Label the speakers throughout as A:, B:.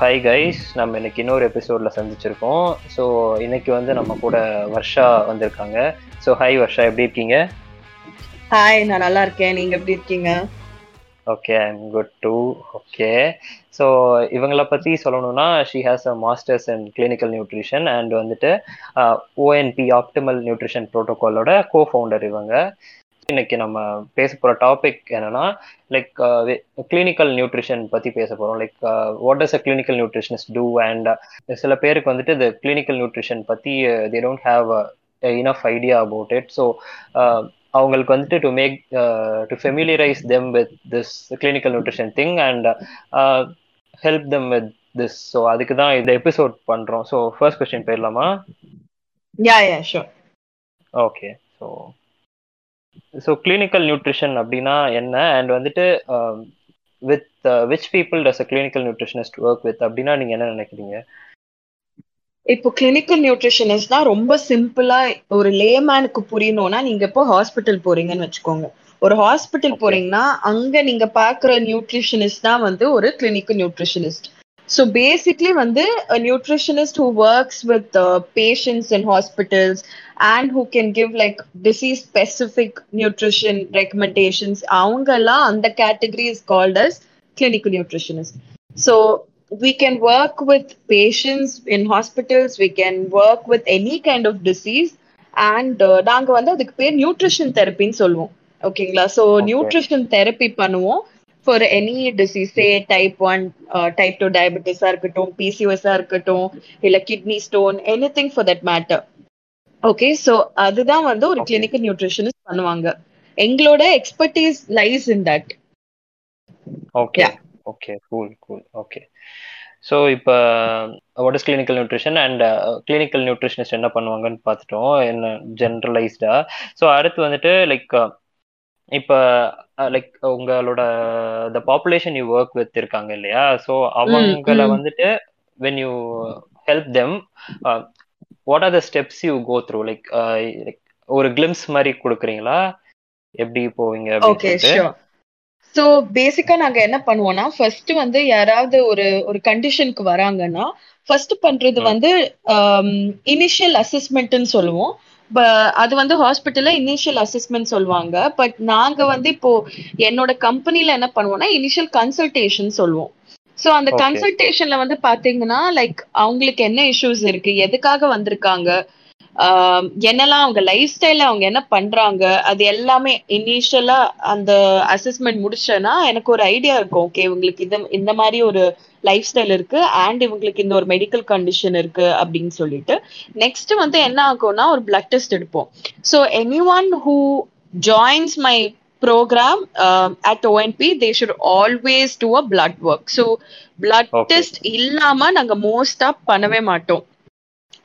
A: Hi guys நம்ம இன்னைக்கு இன்னொரு எபிசோட்ல சந்திச்சிருக்கோம். ஸோ இன்னைக்கு வந்து நம்ம கூட வர்ஷா வந்திருக்காங்க. ஸோ ஹாய் வர்ஷா எப்படி இருக்கீங்க?
B: ஹாய் நான் நல்லா இருக்கேன். நீங்க எப்படி இருக்கீங்க?
A: Okay I'm good too okay so இவங்களை பற்றி சொல்லணும்னா she has a masters in clinical nutrition and வந்துட்டு ஓஎன்பி ஆப்டிமல் நியூட்ரிஷன் ப்ரோட்டோகாலோட கோ ஃபவுண்டர் இவங்க. இன்னைக்கு நம்ம பேச போகிற டாபிக் என்னன்னா லைக் கிளினிக்கல் நியூட்ரிஷன் பற்றி பேச போகிறோம் like what does a clinical nutritionist do and சில பேருக்கு வந்துட்டு இந்த கிளினிக்கல் நியூட்ரிஷன் பற்றி they don't have enough idea about it so அவங்களுக்கு வந்துட்டு to make to familiarise them with this clinical nutrition thing and help them with this so அதுக்கு தான் இந்த எபிசோட் பண்ணுறோம் ஸோ ஃபர்ஸ்ட் கொஸ்டின் போயிடலாமா
B: yeah yeah sure
A: okay so so clinical nutrition அப்படின்னா என்ன? And வந்துட்டு with which people does a clinical nutritionist work with அப்படின்னா நீங்கள் என்ன நினைக்கிறீங்க?
B: இப்போ கிளினிக்கல் நியூட்ரிஷனிஸ்ட்னா ரொம்ப சிம்பிளா ஒரு லேமேனுக்கு புரியணும்னா நீங்க இப்போ ஹாஸ்பிட்டல் போறீங்கன்னு வச்சுக்கோங்க. ஒரு ஹாஸ்பிட்டல் போறீங்கன்னா அங்க நீங்க பாக்குற நியூட்ரிஷனிஸ்ட் தான் வந்து ஒரு கிளினிக்கல் நியூட்ரிஷனிஸ்ட் ஸோ பேசிக்லி வந்து nutritionist who works with patients in hospitals and who can give like disease specific nutrition recommendations அவங்கெல்லாம் அந்த category is called as clinical nutritionist so we can work with patients in hospitals we can work with any kind of disease and நாங்க வந்து அதுக்கு பேர் nutrition தெரப்பின்னு சொல்லுவோம். ஓகேங்களா so nutrition therapy பண்ணுவோம். For any disease say type one type two டயபெட்டிஸா இருக்கட்டும் பிசிஓஎஸா இருக்கட்டும் இல்ல kidney stone any thing for that matter okay so அதுதான் வந்து ஒரு கிளினிக்கல் நியூட்ரிஷனிஸ்ட் பண்ணுவாங்க. எங்களோட expertise lies in that
A: okay okay cool cool okay so இப்போ what is clinical nutrition and clinical nutritionist என்ன பண்ணுவாங்கன்னு பார்த்துட்டோம். என்ன ஜென்ரலைஸ்டா ஸோ அடுத்து வந்துட்டு லைக் இப்போ லைக் உங்களோட the population you work with இருக்காங்க இல்லையா? ஸோ அவங்கள வந்துட்டு when you help them what are the steps you go through like ஒரு கிளிம்ஸ் மாதிரி கொடுக்குறீங்களா? எப்படி போவீங்க சொல்லிட்டு.
B: ஸோ பேசிக்கா நாங்க என்ன பண்ணுவோம்னா ஃபர்ஸ்ட் வந்து யாராவது ஒரு ஒரு கண்டிஷனுக்கு வராங்கன்னா ஃபர்ஸ்ட் பண்றது வந்து இனிஷியல் அசஸ்மெண்ட்னு சொல்லுவோம். அது வந்து ஹாஸ்பிட்டல்ல இனிஷியல் அசஸ்மெண்ட் சொல்லுவாங்க. பட் நாங்க வந்து இப்போ என்னோட கம்பெனில என்ன பண்ணுவோம்னா இனிஷியல் கன்சல்டேஷன் சொல்லுவோம். ஸோ அந்த கன்சல்டேஷன்ல வந்து பாத்தீங்கன்னா லைக் அவங்களுக்கு என்ன இஷ்யூஸ் இருக்கு எதுக்காக வந்திருக்காங்க என்னெல்லாம் அவங்க லைஃப் ஸ்டைல அவங்க என்ன பண்றாங்க அது எல்லாமே இனிஷியலா அந்த அசஸ்மெண்ட் முடிச்சேன்னா எனக்கு ஒரு ஐடியா இருக்கும். ஓகே இவங்களுக்கு இது இந்த மாதிரி ஒரு லைஃப் ஸ்டைல் இருக்கு அண்ட் இவங்களுக்கு இந்த ஒரு மெடிக்கல் கண்டிஷன் இருக்கு அப்படின்னு சொல்லிட்டு. நெக்ஸ்ட் வந்து என்ன ஆகும்னா ஒரு பிளட் டெஸ்ட் எடுப்போம். So anyone who joins my program uh, at ONP they should always do a blood work. So blood okay. test இல்லாம நாங்க மோஸ்டா பண்ணவே மாட்டோம்.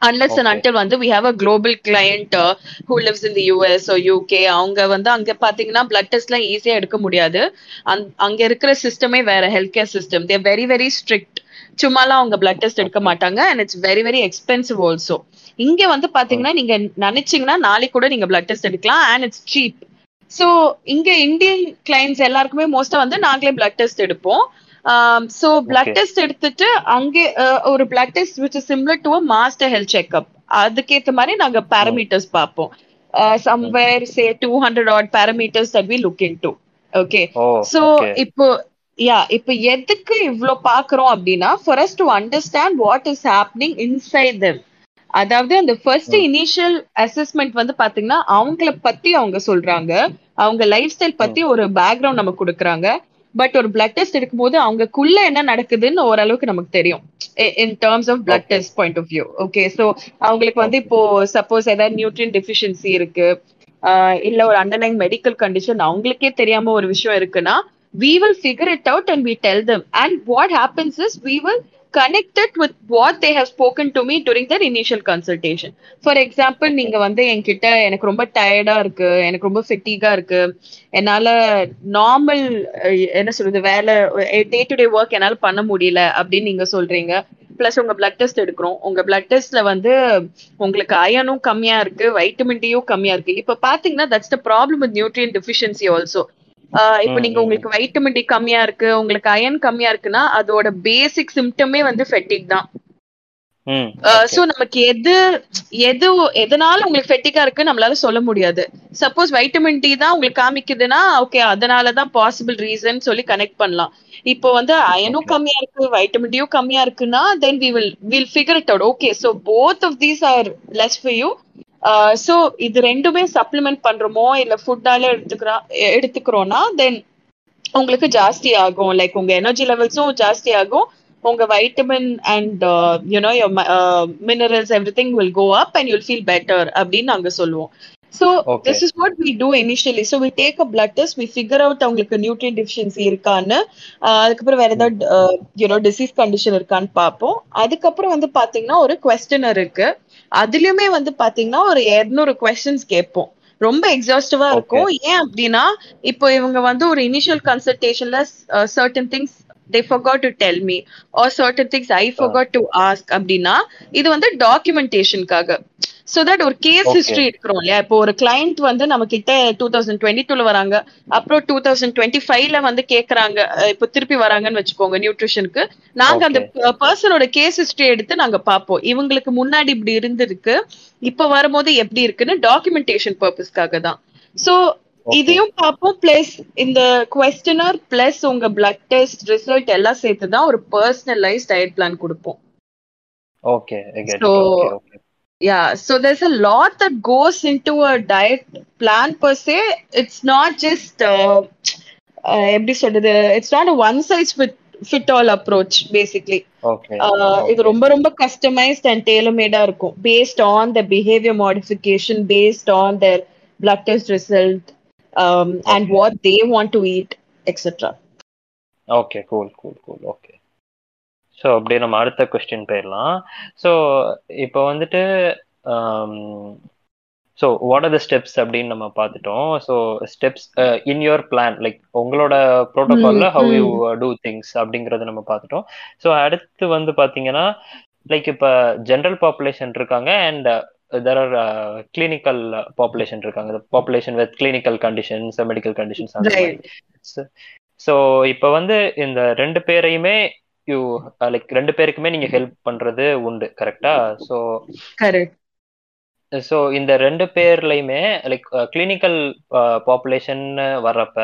B: Unless okay. and until வந்து we have a global client uh, who lives in the US or UK அவங்க வந்து அங்க பாத்தீங்கன்னா பிளட் டெஸ்ட்லாம் ஈஸியா எடுக்க முடியாது. அங்க இருக்கிற சிஸ்டமே வேற health care system there very very strict சும்மாலாம் அவங்க பிளட் டெஸ்ட் எடுக்க மாட்டாங்க. And it's very very expensive also இங்க வந்து பாத்தீங்கன்னா நீங்க நினைச்சீங்கன்னா நாளைக்கு கூட நீங்க பிளட் டெஸ்ட் எடுக்கலாம். அண்ட் இட்ஸ் சீப் ஸோ இங்க இந்தியன் கிளைண்ட்ஸ் எல்லாருக்குமே மோஸ்டா வந்து நாங்களே பிளட் டெஸ்ட் எடுப்போம். ஸோ பிளட் டெஸ்ட் எடுத்துட்டு அங்கே ஒரு blood test which similar to master health checkup அதுக்கேற்ற மாதிரி நாங்க பேராமீட்டர்ஸ் பார்ப்போம். Somewhere say two hundred odd parameters that we look into okay so இப்போ யா இப்போ எதுக்கு இவ்வளோ பாக்குறோம் அப்படின்னா for us to understand what is happening inside them அதாவது அந்த ஃபர்ஸ்ட் இனிஷியல் அசஸ்மெண்ட் வந்து பாத்தீங்கன்னா அவங்கள பத்தி அவங்க சொல்றாங்க. அவங்க லைஃப் ஸ்டைல் பத்தி ஒரு பேக்ரவுண்ட் நமக்கு கொடுக்குறாங்க. பட் ஒரு பிளட் டெஸ்ட் எடுக்கும்போது அவங்களுக்குள்ள என்ன நடக்குதுன்னு ஓரளவுக்கு நமக்கு தெரியும். In terms of blood test point of view okay so அவங்களுக்கு வந்து இப்போ சப்போஸ் ஏதாவது நியூட்ரியன் டெஃபிஷியன்சி இருக்கு. இல்ல ஒரு அண்டர்லைன் மெடிக்கல் கண்டிஷன் அவங்களுக்கே தெரியாம ஒரு விஷயம் இருக்குன்னா we will figure it out and we tell them. And what happens is we will connect it with what they have spoken to me during their initial consultation. For example நீங்க வந்து என்கிட்ட எனக்கு ரொம்ப டயர்டா இருக்கு எனக்கு ரொம்ப ஃபெட்டிகா இருக்கு என்னால நார்மல் என்ன சொல்றது வேலை டே டு டே ஒர்க் என்னால பண்ண முடியல அப்படின்னு நீங்க சொல்றீங்க. பிளஸ் உங்க பிளட் டெஸ்ட் எடுக்கிறோம். உங்க பிளட் டெஸ்ட்ல வந்து உங்களுக்கு அயனும் கம்மியா இருக்கு வைட்டமின் டியும் கம்மியா இருக்கு. இப்ப பாத்தீங்கன்னா that's the problem with nutrient deficiency also இப்போ நீங்க உங்களுக்கு வைட்டமின் டி கம்மியா இருக்கு உங்களுக்கு அயன் கம்மியா இருக்குன்னா அதோட பேசிக் சிம்டமே வந்து ஃபெட்டிக் தான். சோ நமக்கு எது எது எதனால உங்களுக்கு ஃபெட்டிக்கா இருக்கு நம்மளால சொல்ல முடியாது. சப்போஸ் வைட்டமின் டி தான் உங்களுக்கு காமிக்குதுன்னா ஓகே அதனால தான் பாசிபிள் ரீசன் சொல்லி கனெக்ட் பண்ணலாம். இப்போ வந்து அயனும் கம்மியா இருக்கு வைட்டமின் டியும் கம்மியா இருக்குன்னா then we will will figure it out okay so both of these are less for you so இது ரெண்டுமே சப்ளிமெண்ட் பண்றோமோ இல்ல ஃபுட்டால எடுத்துக்கிறா எடுத்துக்கிறோம்னா தென் உங்களுக்கு ஜாஸ்தி ஆகும். லைக் உங்க எனர்ஜி லெவல்ஸும் ஜாஸ்தி ஆகும். உங்க vitamin and you know minerals everything will go up and you'll feel better அப்படின்னு நாங்க சொல்லுவோம்.
A: So
B: this is what we do initially so we take a blood test we figure out அவங்களுக்கு nutrient deficiency இருக்கான்னு. அதுக்கப்புறம் வேற ஏதாவது you know disease condition இருக்கான்னு பார்ப்போம். அதுக்கப்புறம் வந்து பாத்தீங்கன்னா ஒரு கொஸ்டினர் இருக்கு. அதுலயுமே வந்து பாத்தீங்கன்னா ஒரு 200 கொஸ்டின்ஸ் கேட்போம். ரொம்ப எக்ஸாஸ்டிவா இருக்கும். ஏன் அப்படின்னா இப்போ இவங்க வந்து ஒரு initial கன்சல்டேஷன்ல certain things they forgot to tell me or certain things I forgot to ask அப்படின்னா இது வந்து டாக்குமெண்டேஷனுக்காக சோ தட் ஒரு கேஸ் ஹிஸ்டரி இருக்கிறோம் இல்லையா? இப்போ ஒரு கிளைண்ட் வந்து நம்ம கிட்ட டூ தௌசண்ட் டுவெண்ட்டி டூல வராங்க. அப்புறம் டூ தௌசண்ட் டுவெண்ட்டி ஃபைவ்ல வந்து கேக்குறாங்க. இப்போ திருப்பி வராங்கன்னு வச்சுக்கோங்க நியூட்ரிஷனுக்கு நாங்க அந்த பர்சனோட கேஸ் ஹிஸ்டரி எடுத்து நாங்க பார்ப்போம். இவங்களுக்கு முன்னாடி இப்படி இருந்திருக்கு. இப்ப வரும்போது எப்படி இருக்குன்னு டாக்குமெண்டேஷன் பர்பஸ்க்காக தான். சோ இதையும் பார்ப்போம். பிளஸ் இந்த கொஸ்டினர் பிளஸ் உங்க பிளட் டெஸ்ட் ரிசல்ட் எல்லாம் சேர்த்து தான் ஒரு பர்சனலைஸ் டயட் பிளான் கொடுப்போம்.
A: Okay I get
B: so
A: it okay okay
B: yeah so there's a lot that goes into a diet plan per se it's not just uh, uh, எப்படி சொல்றது it's not a one size fit fit all approach basically
A: okay
B: uh, இது
A: okay
B: ரொம்ப ரொம்ப customized and tailor made இருக்கும் based on the behavior modification based on their blood test result um, and
A: okay
B: what they want to eat etc
A: okay cool cool cool okay so அப்படியே நம்ம அடுத்த question போயிடலாம். So இப்போ வந்துட்டு so what are the steps அப்படின்னு நம்ம பார்த்துட்டோம். So steps in your plan like உங்களோட ப்ரோட்டோகாலில் ஹவ் யூ. டூ திங்ஸ் அப்படிங்கிறத நம்ம பார்த்துட்டோம். ஸோ அடுத்து வந்து பார்த்தீங்கன்னா லைக் இப்போ ஜென்ரல் பாப்புலேஷன் இருக்காங்க and there are clinical population இருக்காங்க. Population with clinical conditions medical
B: conditions
A: so இப்போ வந்து இந்த ரெண்டு பேரையுமே யூ லைக் ரெண்டு பேருக்குமே நீங்க ஹெல்ப் பண்றது உண்டு கரெக்டா ஸோ ஸோ இந்த ரெண்டு பேர்லையுமே லைக் கிளினிக்கல் பாப்புலேஷன் வர்றப்ப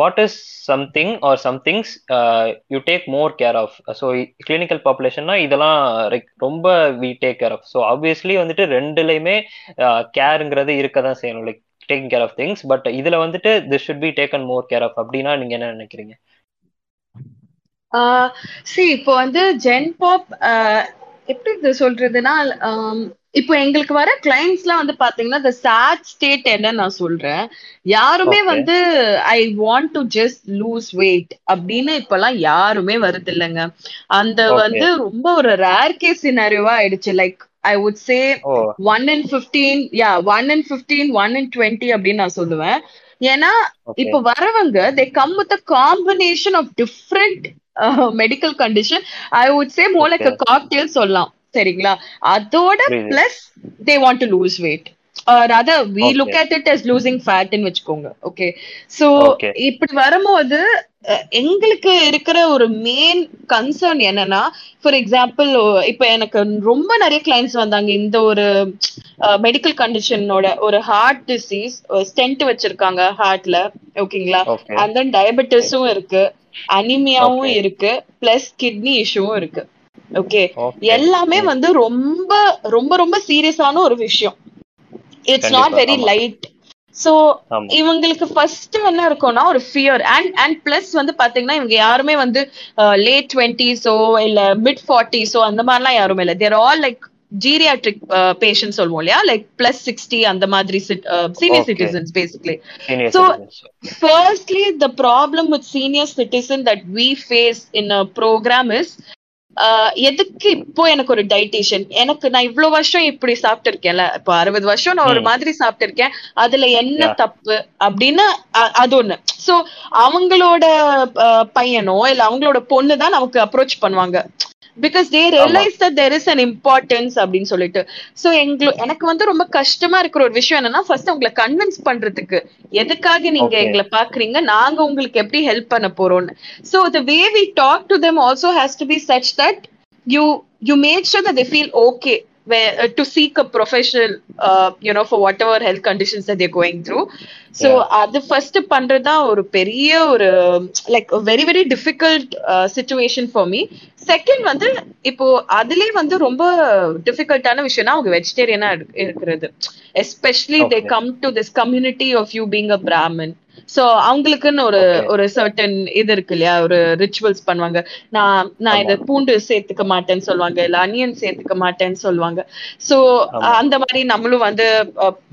A: what is something or somethings you take more care of so clinical பாப்புலேஷன்னா இதெல்லாம் லைக் ரொம்ப we take care of so obviously வந்துட்டு ரெண்டுலையுமே கேருங்கிறது இருக்க தான் செய்யணும் like taking care of things but இதுல வந்துட்டு this should be taken more care of அப்படின்னா நீங்க என்ன நினைக்கிறீங்க?
B: சி இப்போ வந்து ஜென் பாப் எப்படி இது சொல்றதுன்னா இப்போ எங்களுக்கு வர கிளைண்ட்ஸ்லாம் வந்து பாத்தீங்கன்னா இந்த சேட் ஸ்டேட் என்ன நான் சொல்றேன். யாருமே வந்து I want to just lose weight அப்படின்னு இப்பெல்லாம் யாருமே வருது இல்லைங்க அந்த வந்து ரொம்ப ஒரு ரேர் கேஸ் சினாரியோவா ஆயிடுச்சு. Like I would
A: say
B: one in fifteen yeah one in fifteen one in twenty அப்படின்னு நான் சொல்லுவேன். ஏன்னா இப்ப வரவங்க they come with combination of different medical condition I would say more
A: like
B: a cocktail சொல்லலாம். சரிங்களா? அதோட plus they want to lose weight other we
A: look
B: at it as losing ஃபேட்னு வச்சுக்கோங்க. ஓகே சோ இப்படி வரும்போது அஹ், எங்களுக்கு இருக்கிற ஒரு மெயின் கன்சர்ன் என்னன்னா ஃபார் எக்ஸாம்பிள் இப்ப எனக்கு ரொம்ப நிறைய கிளைண்ட்ஸ் வந்தாங்க. இந்த ஒரு மெடிக்கல் கண்டிஷனோட ஒரு ஹார்ட் டிசீஸ் ஸ்டென்ட் வச்சிருக்காங்க ஹார்ட்ல ஓகேங்களா
A: ஓகே
B: அண்ட் தென் டயபெட்டிஸும் இருக்கு. அனிமியாவும் இருக்கு பிளஸ் கிட்னி இஷ்யூவும் இருக்கு. ஓகே எல்லாமே
A: ம்
B: வந்து ரொம்ப ரொம்ப ரொம்ப சீரியஸான ஒரு விஷயம். It's
A: not
B: very light
A: so
B: இவங்களுக்கு ஃபர்ஸ்ட் என்ன இருக்கும்னா ஒரு ஃபியர் அண்ட் அண்ட் பிளஸ் வந்து பாத்தீங்கன்னா இவங்க யாருமே வந்து லேட் டுவெண்ட்டிஸோ இல்ல மிட் ஃபார்ட்டிஸோ அந்த மாதிரிலாம் யாருமே இல்லை. They're all like geriatric patient சொல்லுவோம் இல்லையா? லைக் பிளஸ் சிக்ஸ்டி அந்த மாதிரி senior
A: citizens
B: basically
A: senior
B: firstly, the problem with senior citizen that we face in a program is ah எதுக்கு இப்போ எனக்கு ஒரு டைட்டிஷியன் எனக்கு நான் இவ்வளவு வருஷம் இப்படி சாப்பிட்டு இருக்கேன்ல இப்போ அறுபது வருஷம் நான் ஒரு மாதிரி சாப்பிட்டு இருக்கேன் அதுல என்ன தப்பு அப்படின்னு அ- அது ஒண்ணு. சோ அவங்களோட பையனோ இல்ல அவங்களோட பொண்ணு தான் நமக்கு அப்ரோச் பண்ணுவாங்க. Because they realize that there is an importance அப்படின்னு சொல்லிட்டு. சோ எங்களு எனக்கு வந்து ரொம்ப கஷ்டமா இருக்கிற ஒரு விஷயம் என்னன்னா ஃபர்ஸ்ட் உங்களை கன்வின்ஸ் பண்றதுக்கு. எதுக்காக நீங்க. எங்களை பாக்குறீங்க? நாங்க உங்களுக்கு எப்படி ஹெல்ப் பண்ண போறோம்னு. So the way we talk to them also has to be such that you you made sure that they feel okay. Where, uh, to seek a professional uh, you know for whatever health conditions that they're going through. So அது first பண்றதா ஒரு பெரிய ஒரு like very very difficult situation for me second வந்து இப்போ அதுலயே வந்து ரொம்ப டிஃபிகல்ட்டான விஷயம்னா அவங்க வெஜிடேரியனா இருக்கிறது. Especially
A: they.
B: Come to this community of you being a Brahmin so அவங்களுக்குன்னு ஒரு. ஒரு சர்டன் இது இருக்கு இல்லையா ஒரு ரிச்சுவல்ஸ் பண்ணுவாங்க நான் நான் இத. பூண்டு சேர்த்துக்க மாட்டேன்னு சொல்லுவாங்க இல்ல அனியன் சேர்த்துக்க மாட்டேன்னு சொல்லுவாங்க சோ. அந்த மாதிரி நம்மளும் வந்து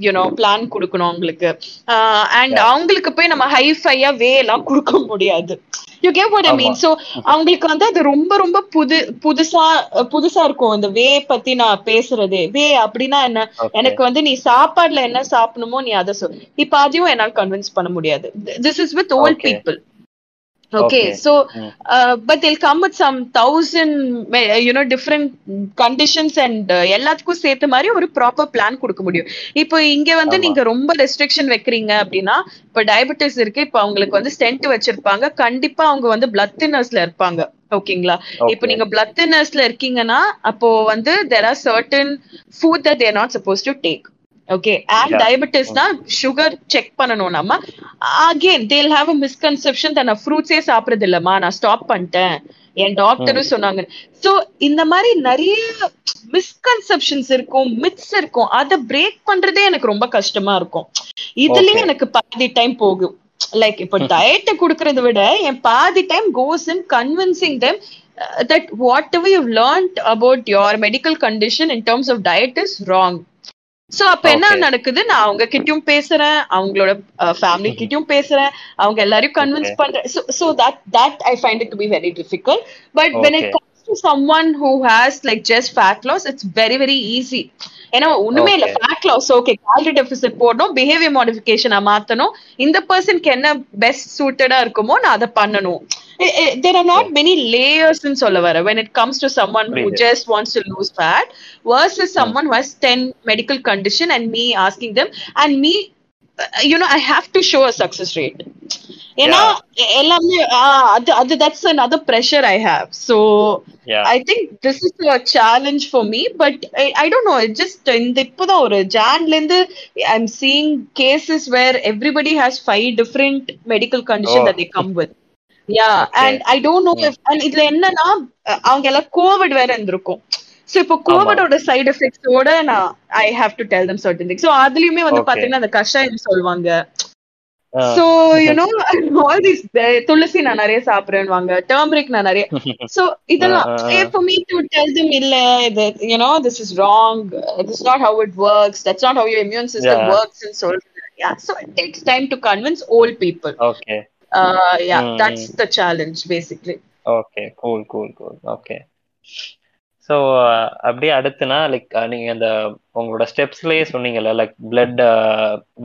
B: யூனோ பிளான் கொடுக்கணும் அவங்களுக்கு அண்ட். அவங்களுக்கு போய் நம்ம ஹை ஃபையா வே எல்லாம் கொடுக்க முடியாது you get what
A: I.
B: Mean so அவங்களுக்கு வந்து அது ரொம்ப ரொம்ப புது புதுசா புதுசா இருக்கும். இந்த வே பத்தி நான் பேசுறதே. வே அப்படின்னா என்ன. எனக்கு வந்து நீ சாப்பாடுல என்ன சாப்பிடணுமோ நீ அதை சொல். இப்ப அதையும் என்னால கன்வின்ஸ் பண்ண முடியாது. This is with
A: old.
B: People okay
A: Okay.
B: so
A: Mm.
B: uh, but they'll come with some thousand you know different conditions and uh, எல்லாத்துக்கும் சேர்த்த மாதிரி ஒரு ப்ராப்பர் பிளான் கொடுக்க முடியும் இப்போ இங்க வந்து. நீங்க ரொம்ப ரெஸ்ட்ரிக்ஷன் வைக்கிறீங்க அப்படின்னா இப்ப டயபெட்டிஸ் இருக்கு இப்ப அவங்களுக்கு வந்து ஸ்டென்ட் வச்சிருப்பாங்க கண்டிப்பா அவங்க வந்து பிளட் தின்னர்ஸ்ல இருப்பாங்க ஓகேங்களா இப்போ. நீங்க பிளட் தின்னர்ஸ்ல இருக்கீங்கன்னா அப்போ வந்து there are certain food that they're not supposed to take okay
A: and.
B: டயபெட்டிஸ்னா sugar check பண்ணணும் நம்ம again they'll have a misconception நான் ஃப்ரூட்ஸே சாப்பிடுறது இல்லம்மா நான் ஸ்டாப் பண்ணிட்டேன். என் டாக்டரும் சொன்னாங்க. சோ இந்த மாதிரி நிறைய மிஸ்கன்செப்ஷன்ஸ் இருக்கும் மித்ஸ் இருக்கும். அதை பிரேக் பண்றதே எனக்கு ரொம்ப கஷ்டமா இருக்கும். இதுலயே
A: Okay.
B: எனக்கு பாதி டைம் போகும். லைக் இப்ப டயட்டை குடுக்கறத விட என் பாதி time goes in convincing them that whatever you learnt about your medical condition in terms of diet is wrong so அப்ப என்ன. நடக்குது நான் அவங்க கிட்டயும் பேசுறேன் அவங்களோட ஃபேமிலி கிட்டயும் பேசுறேன் அவங்க எல்லாரையும் கன்வின்ஸ். பண்றேன் so that that I find it to be very difficult but when
A: it.
B: Comes to someone who has like just fat loss it's very very easy ஏன்னா ஒண்ணுமே இல்ல
A: Okay.
B: Fat loss okay calorie deficit போடணும் behaviour மாடிஃபிகேஷனை மாத்தணும் இந்த பர்சனுக்கு என்ன best சூட்டடா இருக்குமோ நான் அதை பண்ணணும் There are not many layers சொல்ல வர when it comes to someone who
A: புரியுது.
B: just wants to lose fat versus someone who has 10 medical condition and me asking them and me uh, you know i have to show a success rate ஏன்னா எல்லாமே ஆஹ், அது அது that's another pressure i have so
A: Yeah.
B: I think this is a challenge for me, but I, I don't know. It just இந்த இப்போதான் ஒரு ஜான்ல இருந்து I'm seeing cases where everybody has five different medical condition
A: Oh.
B: that they come with. And I don't know if and இதுல என்னன்னா அவங்க எல்லாம் Covid வேற இருந்திருக்கும் சோ இப்போ கோவிடோட சைடு எஃபெக்ட்ஸோட நான் I have to tell them certain thing so அதுலயுமே வந்து. பாத்தீங்கன்னா அந்த கஷாயம் சொல்லுவாங்க
A: Uh,
B: so you know all this tulsi நான் நிறைய சாப்பிடுறேன்வாங்க டர்மரிக் நான் நிறைய சோ இதெல்லாம்
A: Uh, uh, uh.
B: eh, for me to tell them இல்ல இது you know this is wrong this is not how it works that's not how your immune system
A: Yeah.
B: works and so yeah so it takes time to convince old people
A: okay.
B: Uh yeah
A: Mm,
B: that's the challenge basically.
A: Okay cool cool cool okay so அப்படியே அடுத்துனா like நீங்க அந்த உங்களோட ஸ்டெப்ஸ்லயே சொன்னீங்கல்ல like blood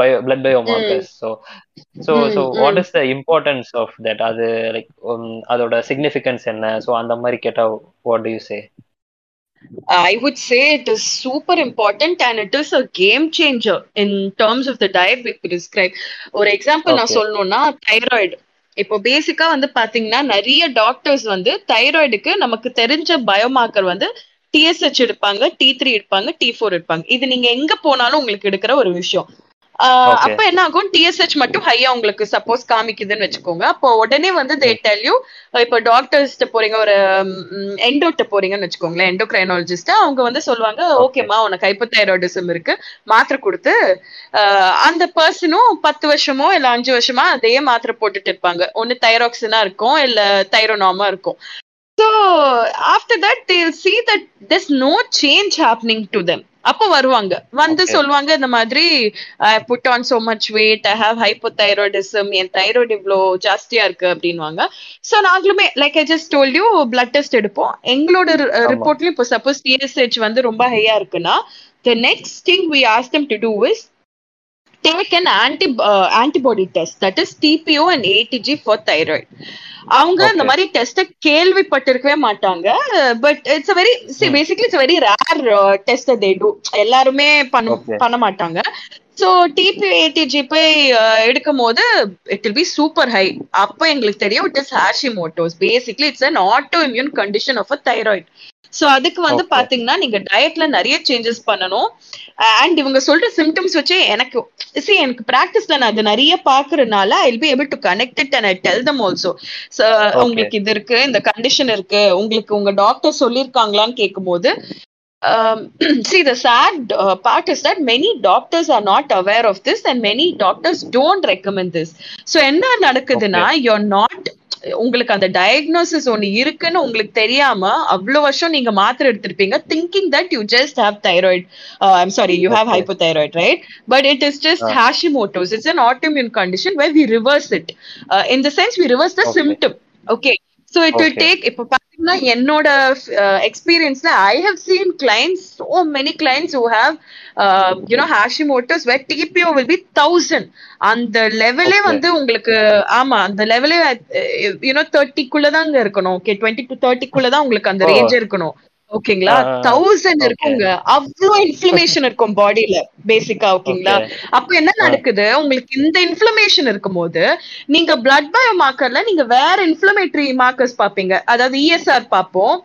A: bio blood bio markers
B: so
A: so
B: so.
A: What is the importance of that அது like அதோட significance என்ன? ஸோ அந்த மாதிரி கேட்டா what do you say
B: I would say it is super important and it is a game changer in terms of the diet we prescribe. ஒரு example நான். சொல்லணும்னா thyroid இப்போ பேசிக்கா வந்து பாத்தீங்கன்னா நிறைய டாக்டர்ஸ் வந்து தைராய்டுக்கு நமக்கு தெரிஞ்ச பயோமார்க்கர் வந்து டிஎஸ்ஹெச் எடுப்பாங்க டி த்ரீ எடுப்பாங்க டி ஃபோர் எடுப்பாங்க இது நீங்க எங்க போனாலும் உங்களுக்கு எடுக்கிற ஒரு விஷயம். அப்ப என்ன ஆகும்? டிஎஸ்ஹெச் மட்டும் ஹையா உங்களுக்கு சப்போஸ் காமிக்குதுன்னு வச்சுக்கோங்க. அப்போ உடனே வந்து தே டெல் யூ இப்போ டாக்டர்ஸ்ட்ட போறீங்க ஒரு எண்டோட்ட போறீங்கன்னு வச்சுக்கோங்களேன் எண்டோக்ரைனாலஜிஸ்ட் அவங்க வந்து சொல்லுவாங்க ஓகேம்மா உனக்கு ஹைப்போதைராய்டிசம் இருக்கு. மாத்திரை கொடுத்து அந்த பர்சனும் பத்து வருஷமோ இல்ல அஞ்சு வருஷமா அதே மாத்திரை போட்டுட்டு இருப்பாங்க. ஒன்னு தைராக்சினா இருக்கும் இல்ல தைரோனாமா இருக்கும். So after that they'll see that there's no change happening to them. அப்ப வருவாங்க. வந்து. சொல்லுவாங்க இந்த மாதிரி I put on so much weight I have hypothyroidism N thyroid இவ்வளோ ஜாஸ்தியா இருக்கு அப்படின்வாங்க சோ நாங்களுமே like I just told you blood test எடுப்போம். எங்களோட ரிப்போர்ட்லயும் இப்போ சப்போஸ் டிஎஸ்ஹெச் வந்து ரொம்ப ஹையா இருக்குன்னா the next thing we ask them to do is take an anti antibody test that is TPO and ATG for thyroid அவங்க இந்த
A: Okay.
B: மாதிரி டெஸ்ட கேள்விப்பட்டிருக்கவே மாட்டாங்க. But it's very basically it's very rare test they do எல்லாருமே பண்ண. பண்ண மாட்டாங்க. So DP ATG போய் அஹ், எடுக்கும் போது it will be super high அப்போ எங்களுக்கு தெரியும் it is Hashimoto's basically it's an auto immune condition of a thyroid so அதுக்கு வந்து. பாத்தீங்கன்னா நீங்க டயட்ல நிறைய சேஞ்சஸ் பண்ணணும். அண்ட் இவங்க சொல்ற சிம்டம்ஸ் வச்சு எனக்கு see எனக்கு பிராக்டிஸ்ல நான் அது நிறைய பாக்குறதுனால I be able to connect it and I tell them also உங்களுக்கு இது இருக்கு இந்த கண்டிஷன் இருக்கு உங்களுக்கு உங்க டாக்டர் சொல்லிருக்காங்களான்னு கேட்கும்போது um, see the sad uh, part is that many doctors are not aware of this and many doctors don't recommend this. So என்ன நடக்குதுன்னா you're not உங்களுக்கு அந்த டயக்னோசிஸ் ஒன்னு இருக்குன்னு உங்களுக்கு தெரியாம அவ்வளவு வருஷம் நீங்க மாத்திரை எடுத்திருப்பீங்க thinking that you just have thyroid I'm sorry you have
A: Okay.
B: Hypothyroid right but it is
A: just.
B: Hashimoto's it's an autoimmune condition where we reverse it uh, in the sense we reverse the
A: Okay.
B: It will
A: Okay.
B: take இப்ப பாத்தீங்கன்னா என்னோட எக்ஸ்பீரியன்ஸ்ல I have seen clients so many clients who have uh, you know Hashimoto's where TPO will be thousand அந்த லெவலே. வந்து உங்களுக்கு ஆமா அந்த லெவலே you know தேர்ட்டிக்குள்ள தாங்க இருக்கணும் ஓகே டுவெண்ட்டி டு தேர்ட்டிக்குள்ள தான் உங்களுக்கு அந்த
A: Oh.
B: ரேஞ்ச் இருக்கணும் ஓகேங்களா. தௌசண்ட். இருக்குங்க அவ்வளோ இன்ஃபிளமேஷன் இருக்கும் பாடியில பேசிக்கா ஓகேங்களா. அப்ப என்ன நடக்குது உங்களுக்கு இந்த இன்ஃபிளமேஷன் இருக்கும்போது நீங்க பிளட் பயோ மார்க்கர்ல நீங்க வேற இன்ஃபிளமேட்டரி மார்க்கர்ஸ் பாப்பீங்க அதாவது இஎஸ்ஆர் பார்ப்போம்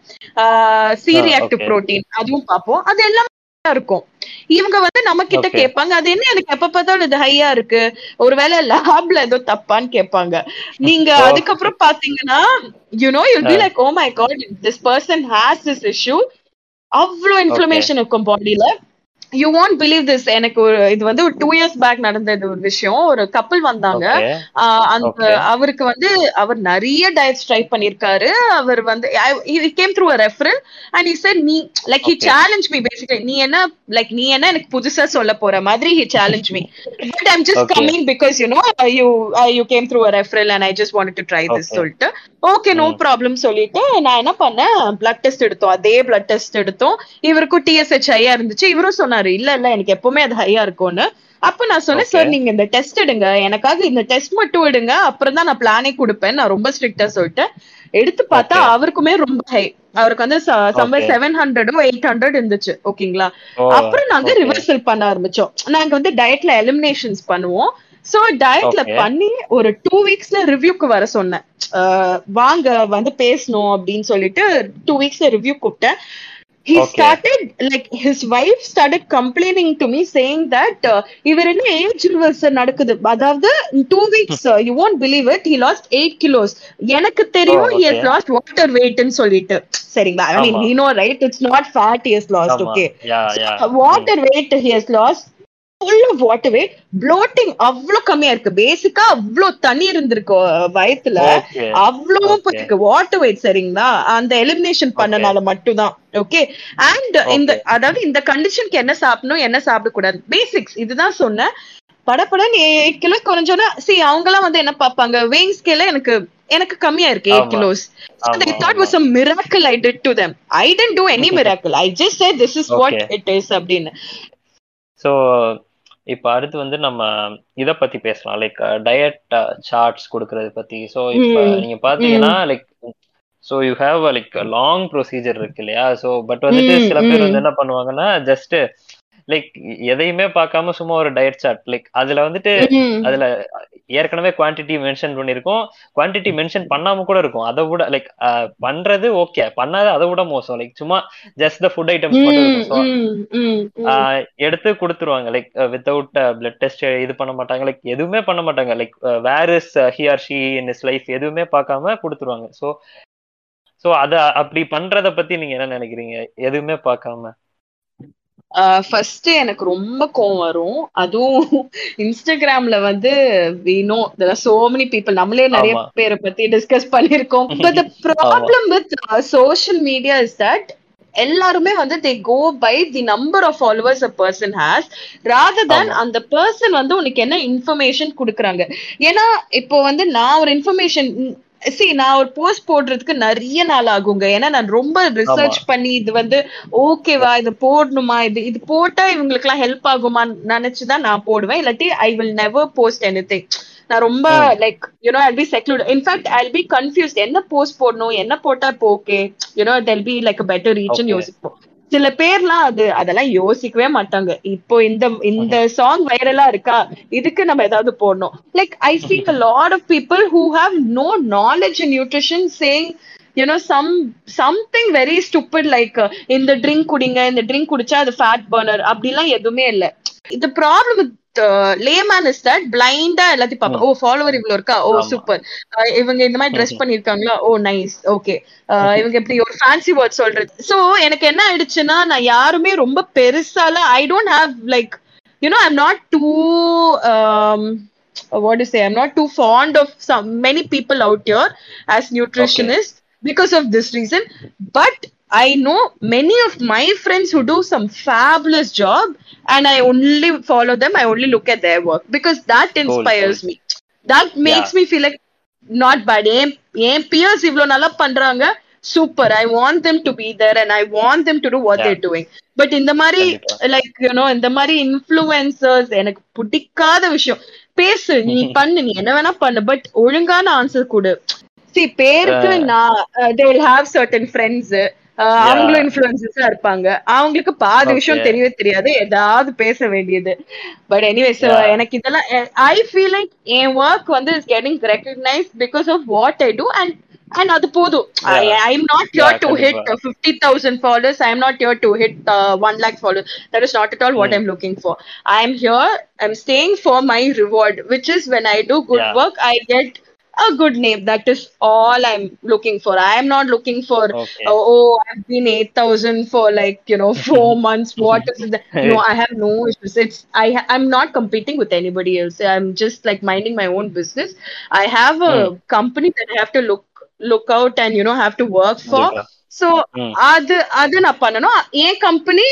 B: சி ரியாக்டிவ். புரோட்டீன் அதுவும் பார்ப்போம் அது எல்லாமே இருக்கும். இவங்க வந்து நம்ம கிட்ட. கேட்பாங்க. அது என்ன? எனக்கு எப்ப பார்த்தாலும் இது ஹையா இருக்கு. ஒருவேளை லேப்ல ஏதோ தப்பான்னு கேட்பாங்க. நீங்க. அதுக்கப்புறம் பாத்தீங்கன்னா you know you
A: be.
B: Like oh my god this person has this issue அவ்வளோ இன்ஃபிளமேஷன் இருக்கும் பாடியில யூ வாண்ட் பிலீவ் திஸ் எனக்கு ஒரு இது வந்து ஒரு டூ இயர்ஸ் பேக் நடந்தது ஒரு விஷயம் ஒரு கப்பல் வந்தாங்க அந்த. அவருக்கு வந்து அவர் நிறைய டயட்ஸ் ட்ரை பண்ணிருக்காரு அவர் வந்து came through a referral and he said நீ like he
A: Okay.
B: challenged me basically நீ என்ன லைக் நீ என்ன எனக்கு புதுசா சொல்ல போற மாதிரி he challenged me but i'm just
A: Okay.
B: coming because you know uh, you uh, you came through a referral and i just wanted to try this
A: Okay.
B: சொல்லிட்டு ஓகே நோ. ப்ராப்ளம் சொல்லிட்டு நான் என்ன பண்ணேன்? பிளட் டெஸ்ட் எடுத்தோம். அதே blood test எடுத்தோம். இவருக்கும் TSH ஹையா இருந்துச்சு. இவரும் சொன்னாரு இல்ல இல்ல எனக்கு எப்பவுமே அது ஹையா இருக்கும்னு. அப்ப நான் சொன்னேன். சார் நீங்க இந்த டெஸ்ட் எடுங்க. எனக்காக இந்த டெஸ்ட் மட்டும் எடுங்க. அப்புறம் தான் நான் பிளானே கொடுப்பேன். நான் ரொம்ப ஸ்ட்ரிக்டா சொல்லிட்டு எடுத்து பார்த்தா. அவருக்குமே ரொம்ப ஹை அவருக்கு வந்து
A: Okay.
B: செவன் ஹண்ட்ரடும் எயிட் ஹண்ட்ரட் இருந்துச்சு ஓகேங்களா
A: Oh,
B: அப்புறம் நாங்க. ரிவர்சல் பண்ண ஆரம்பிச்சோம். நாங்க வந்து டயட்ல எலிமினேஷன்ஸ் பண்ணுவோம். சோ டயட்ல. பண்ணி ஒரு டூ வீக்ஸ்ல ரிவ்யூக்கு வர சொன்னேன் வாங்க வந்து பேசணும் அப்படின்னு சொல்லிட்டு டூ வீக்ஸ்ல ரிவ்யூ கூப்பிட்டேன் he
A: Okay.
B: started like his wife started complaining to me saying that uh, இவர் என்ன ஏஜ் நடக்குது அதாவது two weeks you won't believe it he lost eight kilos எனக்கு தெரியும்
A: Oh,
B: water weight ன்னு சொல்லிட்டு சரிங்களா I mean he has lost
A: ஆமா.
B: okay
A: Yeah, yeah.
B: Water weight he has lost of water weight bloating அவ்வளவு கம்மியா இருக்கு பேசிக்கா அவ்வளவு தண்ணி இருந்திருக்கு வயித்துல. அவ்வளவும்
A: Okay.
B: போயிருக்கு வாட்டர் வெயிட் சரிங்களா அந்த எலிமினேஷன் பண்ணனால மட்டும்தான் ஓகே அண்ட் இந்த. அதாவது இந்த கண்டிஷனுக்கு என்ன சாப்பிடணும் என்ன சாப்பிடக்கூடாது பேசிக்ஸ் இதுதான் சொன்னேன் படப்படன்னு எயிட் கிலோ குறைஞ்சோன்னா சி அவங்கலாம் வந்து என்ன பார்ப்பாங்க வெயிங் ஸ்கேல எனக்கு எனக்கு கம்மியா இருக்கு
A: eight.
B: Kilos thought was a miracle I did to them. I didn't do any miracle. I just said this is what
A: Okay.
B: it is அப்படின்னு
A: ஸோ இப்போ அடுத்து வந்து நம்ம இத பத்தி பேசலாம் லைக் டயட் சார்ட்ஸ் கொடுக்கறது பத்தி ஸோ இப்போ. நீங்க பாத்தீங்கன்னா like so you have like long procedure இருக்கு இல்லையா ஸோ பட் வந்துட்டு சில பேர். வந்து என்ன பண்ணுவாங்கன்னா ஜஸ்ட் லைக் எதையுமே பார்க்காம சும்மா ஒரு டயட் சார்ட் லைக் அதுல வந்துட்டு. அதுல ஏற்கனவே குவான்டிட்டி மென்ஷன் பண்ணிருக்கோம் குவான்டிட்டி மென்ஷன் பண்ணாம கூட இருக்கும். அதை விட லைக் பண்றது ஓகே பண்ணாத அதை விட மோசம். லைக் சும்மா ஜஸ்ட் த ஃபுட் ஐட்டம்ஸ் மட்டும் எடுத்து கொடுத்துருவாங்க. லைக் வித்தவுட் பிளட் டெஸ்ட் இது பண்ண மாட்டாங்க. லைக் எதுவுமே பண்ண மாட்டாங்க. Like where is he or she in his life எதுவுமே பார்க்காம கொடுத்துருவாங்க. ஸோ ஸோ அத அப்படி பண்றத பத்தி நீங்க என்ன நினைக்கிறீங்க? எதுவுமே பார்க்காம.
B: ஃபர்ஸ்ட் எனக்கு ரொம்ப கோவம் வரும். அதுவும் இன்ஸ்டாகிராம்ல வந்து are so many people. நம்மளே நிறைய. பேரை பத்தி டிஸ்கஸ் பண்ணிருக்கோம் but the problem with social media is that எல்லாருமே வந்து they go by the number of followers a person has rather than
A: ஆமா.
B: அந்த பர்சன் வந்து உனக்கு என்ன இன்ஃபர்மேஷன் கொடுக்குறாங்க. ஏன்னா இப்போ வந்து நான் ஒரு இன்ஃபர்மேஷன் சி நான் ஒரு போஸ்ட் போடுறதுக்கு நிறைய நாள் ஆகுங்க. ஏன்னா நான் ரொம்ப ரிசர்ச் பண்ணி இது வந்து ஓகேவா இது போடணுமா இது இது போட்டா இவங்களுக்கு எல்லாம் ஹெல்ப் ஆகுமான்னு நினைச்சுதான் நான் போடுவேன். இல்லாட்டி I will never post any நான் ரொம்ப like you know I'll be secluded in fact I'll be confused என்ன போஸ்ட் போடணும் என்ன போட்டா இப்போ okay you know they'll be like better ரீச்னு யோசிப்போம். சில பேர்லாம் அது அதெல்லாம் யோசிக்கவே மாட்டாங்க. இப்போ இந்த இந்த சாங் வைரலா இருக்கா? இதுக்கு நம்ம ஏதாவது போடணும். Like I feel a lot of people who have no knowledge in nutrition saying you know some something very stupid like இந்த ட்ரிங்க் குடிங்க இந்த ட்ரிங்க் குடிச்சா அது ஃபேட் பர்னர் அப்படிலாம் எதுவுமே இல்ல. இந்த ப்ராப்ளம் லேமேன் இஸ் தட் பிளைண்டா எல்லாத்தையும் பார்ப்பேன் ஓ ஃபாலோவர் இவ்வளவு இருக்கா? ஓ சூப்பர் இவங்க இந்த மாதிரி ட்ரெஸ் பண்ணிருக்காங்களா? ஓ நைஸ் ஓகே இவங்க எப்படி ஒரு ஃபேன்சி வேர்ட் சொல்றது. சோ எனக்கு என்ன ஆயிடுச்சுன்னா நான் யாருமே ரொம்ப பெருசால I don't have like you know I'm not too what to say? I'm not too fond of some many people out here as nutritionists. okay. Because of this reason but i know many of my friends who do some fabulous job and i only follow them i only look at their work because that inspires cool, cool. me that makes yeah. me feel like not bad என் peers இவ்வளவு நல்லா பண்றாங்க super I want them to be there and I want them to do what they're doing but இந்த மாதிரி like you know இந்த மாதிரி influencers எனக்கு பிடிக்காத விஷயம் பேசு நீ பண்ணு நீ என்ன வேணா பண்ணு பட் ஒழுங்கான ஆன்சர் கொடு சி பேருக்கு நான் they will have certain friends அவங்களும் இன்ஃபுளுசஸா இருப்பாங்க. அவங்களுக்கு பாதி விஷயம் தெரியவே தெரியாது ஏதாவது பேச வேண்டியது. பட் எனிவேஸ் எனக்கு இதெல்லாம் ஐ ஃபீல் லைக் என் ஒர்க் வந்து is getting recognise because of what I do and and அது போதும். I am not here to hit fifty thousand followers I am not here to hit one lakh followers that is not at all what I'm looking for I am here I am staying for my reward which is when I do good work I get a good name. That is all I'm looking for. I am not looking for okay. oh, oh I've been eight thousand for like you know four months. What is that? No, I have no issues. It's I I'm not competing with anybody else. I'm just like minding my own business. I have a mm. company that I have to look look out and you know have to work for. So அது அது நான் பண்ணணும் என் company